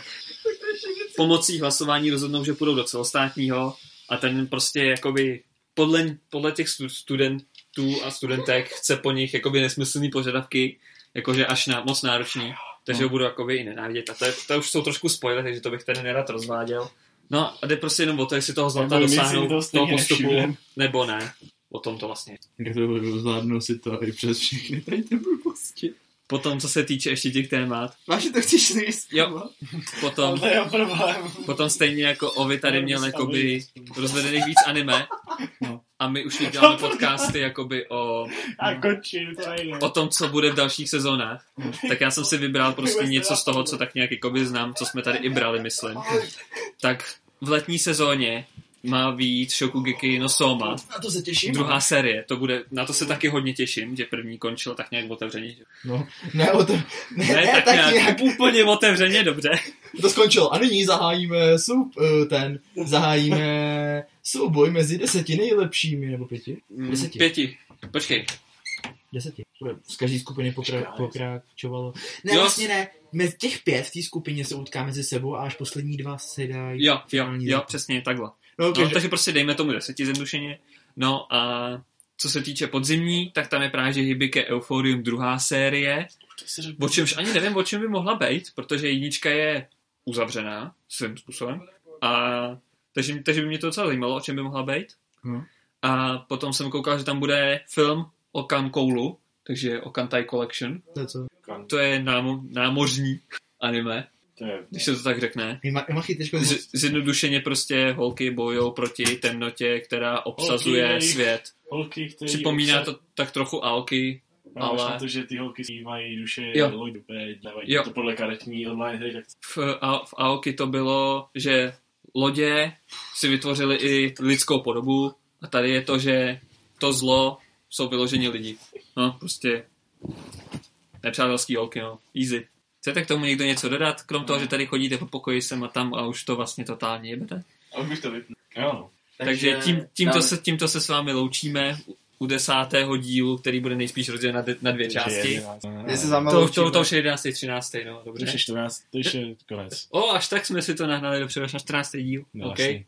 Pomocí hlasování rozhodnou, že půjdou do celostátního a ten prostě jakoby podle, podle těch stu- studentů a studentek chce po nich jakoby nesmyslný požadavky, jakože až na, moc náročný, takže ho budu jakoby i nenávidět. A to, je, to už jsou trošku spoiler, takže to bych tady nerad rozváděl. No a jde prostě jenom o to, jestli toho zlata Nebo dosáhnou to toho postupu, nevšimneme. nebo ne. O tom to vlastně. Jak to zvládnu si to i přes všechny tady ty blbosti. Potom, co se týče ještě těch témat, Vážně to chceš říct? Jo. potom, to je problém. potom stejně jako Ovi tady No, měl jakoby rozvedených víc anime No. A my už [LAUGHS] děláme podcasty jakoby o, A končím, to nejde. o tom, co bude v dalších sezónách. Tak já jsem si vybral prostě něco z toho, co tak nějak jakoby znám, co jsme tady i brali, myslím. Tak v letní sezóně má víc Shokugeki no Soma, Na to se těším. druhá série, to bude, na to se taky hodně těším, že první končil tak nějak otevřeně. No, ne, o to, ne, Ne, ne, tak, tak nějak, nějak. úplně otevřeně, dobře. To skončilo. A nyní zahájíme soup, eh, ten, zahájíme souboj mezi deseti nejlepšími, nebo pěti? Deseti. Pěti. Počkej. Deseti. Z každé skupiny pokra- pokračovalo. Ne, Jo. vlastně ne. Mezi těch pět v té skupině se utká mezi sebou a až poslední dva se dají. Jo, jo, jo, zápas. přesně, takhle. No, No, takže, takže prostě dejme tomu deseti zjednodušeně. No a co se týče podzimní, tak tam je právě že Hibike Euphorium druhá série, o čemž ani nevím, o čem by mohla být, protože jednička je uzavřená svým způsobem. A takže, takže by mě to docela zajímalo, o čem by mohla být. Hm. A potom jsem koukal, že tam bude film o Kankoulu, takže o Kantai Collection. to je co? To je námo, námořní anime, To je... když se to tak řekne. Ima, Z, zjednodušeně prostě holky bojují proti temnotě, která obsazuje Holky. svět. Holky, který... Připomíná to tak trochu Alky, ale... ale- na to, že ty holky mají duše Jo. úplně dávají Jo. to podle karetní online hry, tak v, A- v Aoki to bylo, že lodě si vytvořili i lidskou podobu a tady je to, že to zlo jsou vyloženi lidi. No, prostě nepřátelský holky, no. Easy. Chcete k tomu někdo něco dodat, krom toho, že tady chodíte po pokoji sem a tam a už to vlastně totálně jebete? A už bych to vypnul. jo no. Takže tím, tímto, dáme- se, tímto se s vámi loučíme u- desátého dílu, který bude nejspíš rozdělen na, na dvě části. To, to, to už je 11. 13. no, To dobře. už je 14, to už je konec. [LAUGHS] O, až tak jsme si to nahnali dopředu až na 14. díl. No, OK. jasný.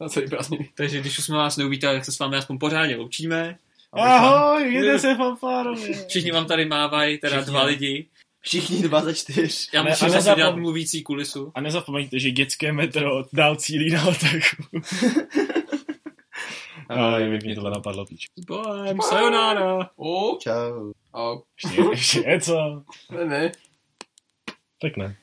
Na celý prázdniny. Takže když už jsme vás neuvítali, tak se s vámi aspoň pořádně loučíme. Ahoj, jděte se fanfárově. Všichni vám tady mávají, teda Všichni. dva lidi. Všichni dva za čtyř. Já Ne, musím nezapom- dělat mluvící kulisu. A nezapomeňte, že dětské metro dál cílí na otaku. [LAUGHS] Ale mi mě tohle napadlo píč. S bojem, sayonara. O, Čau. a Ještě, ještě něco? ne, ne. Tak ne.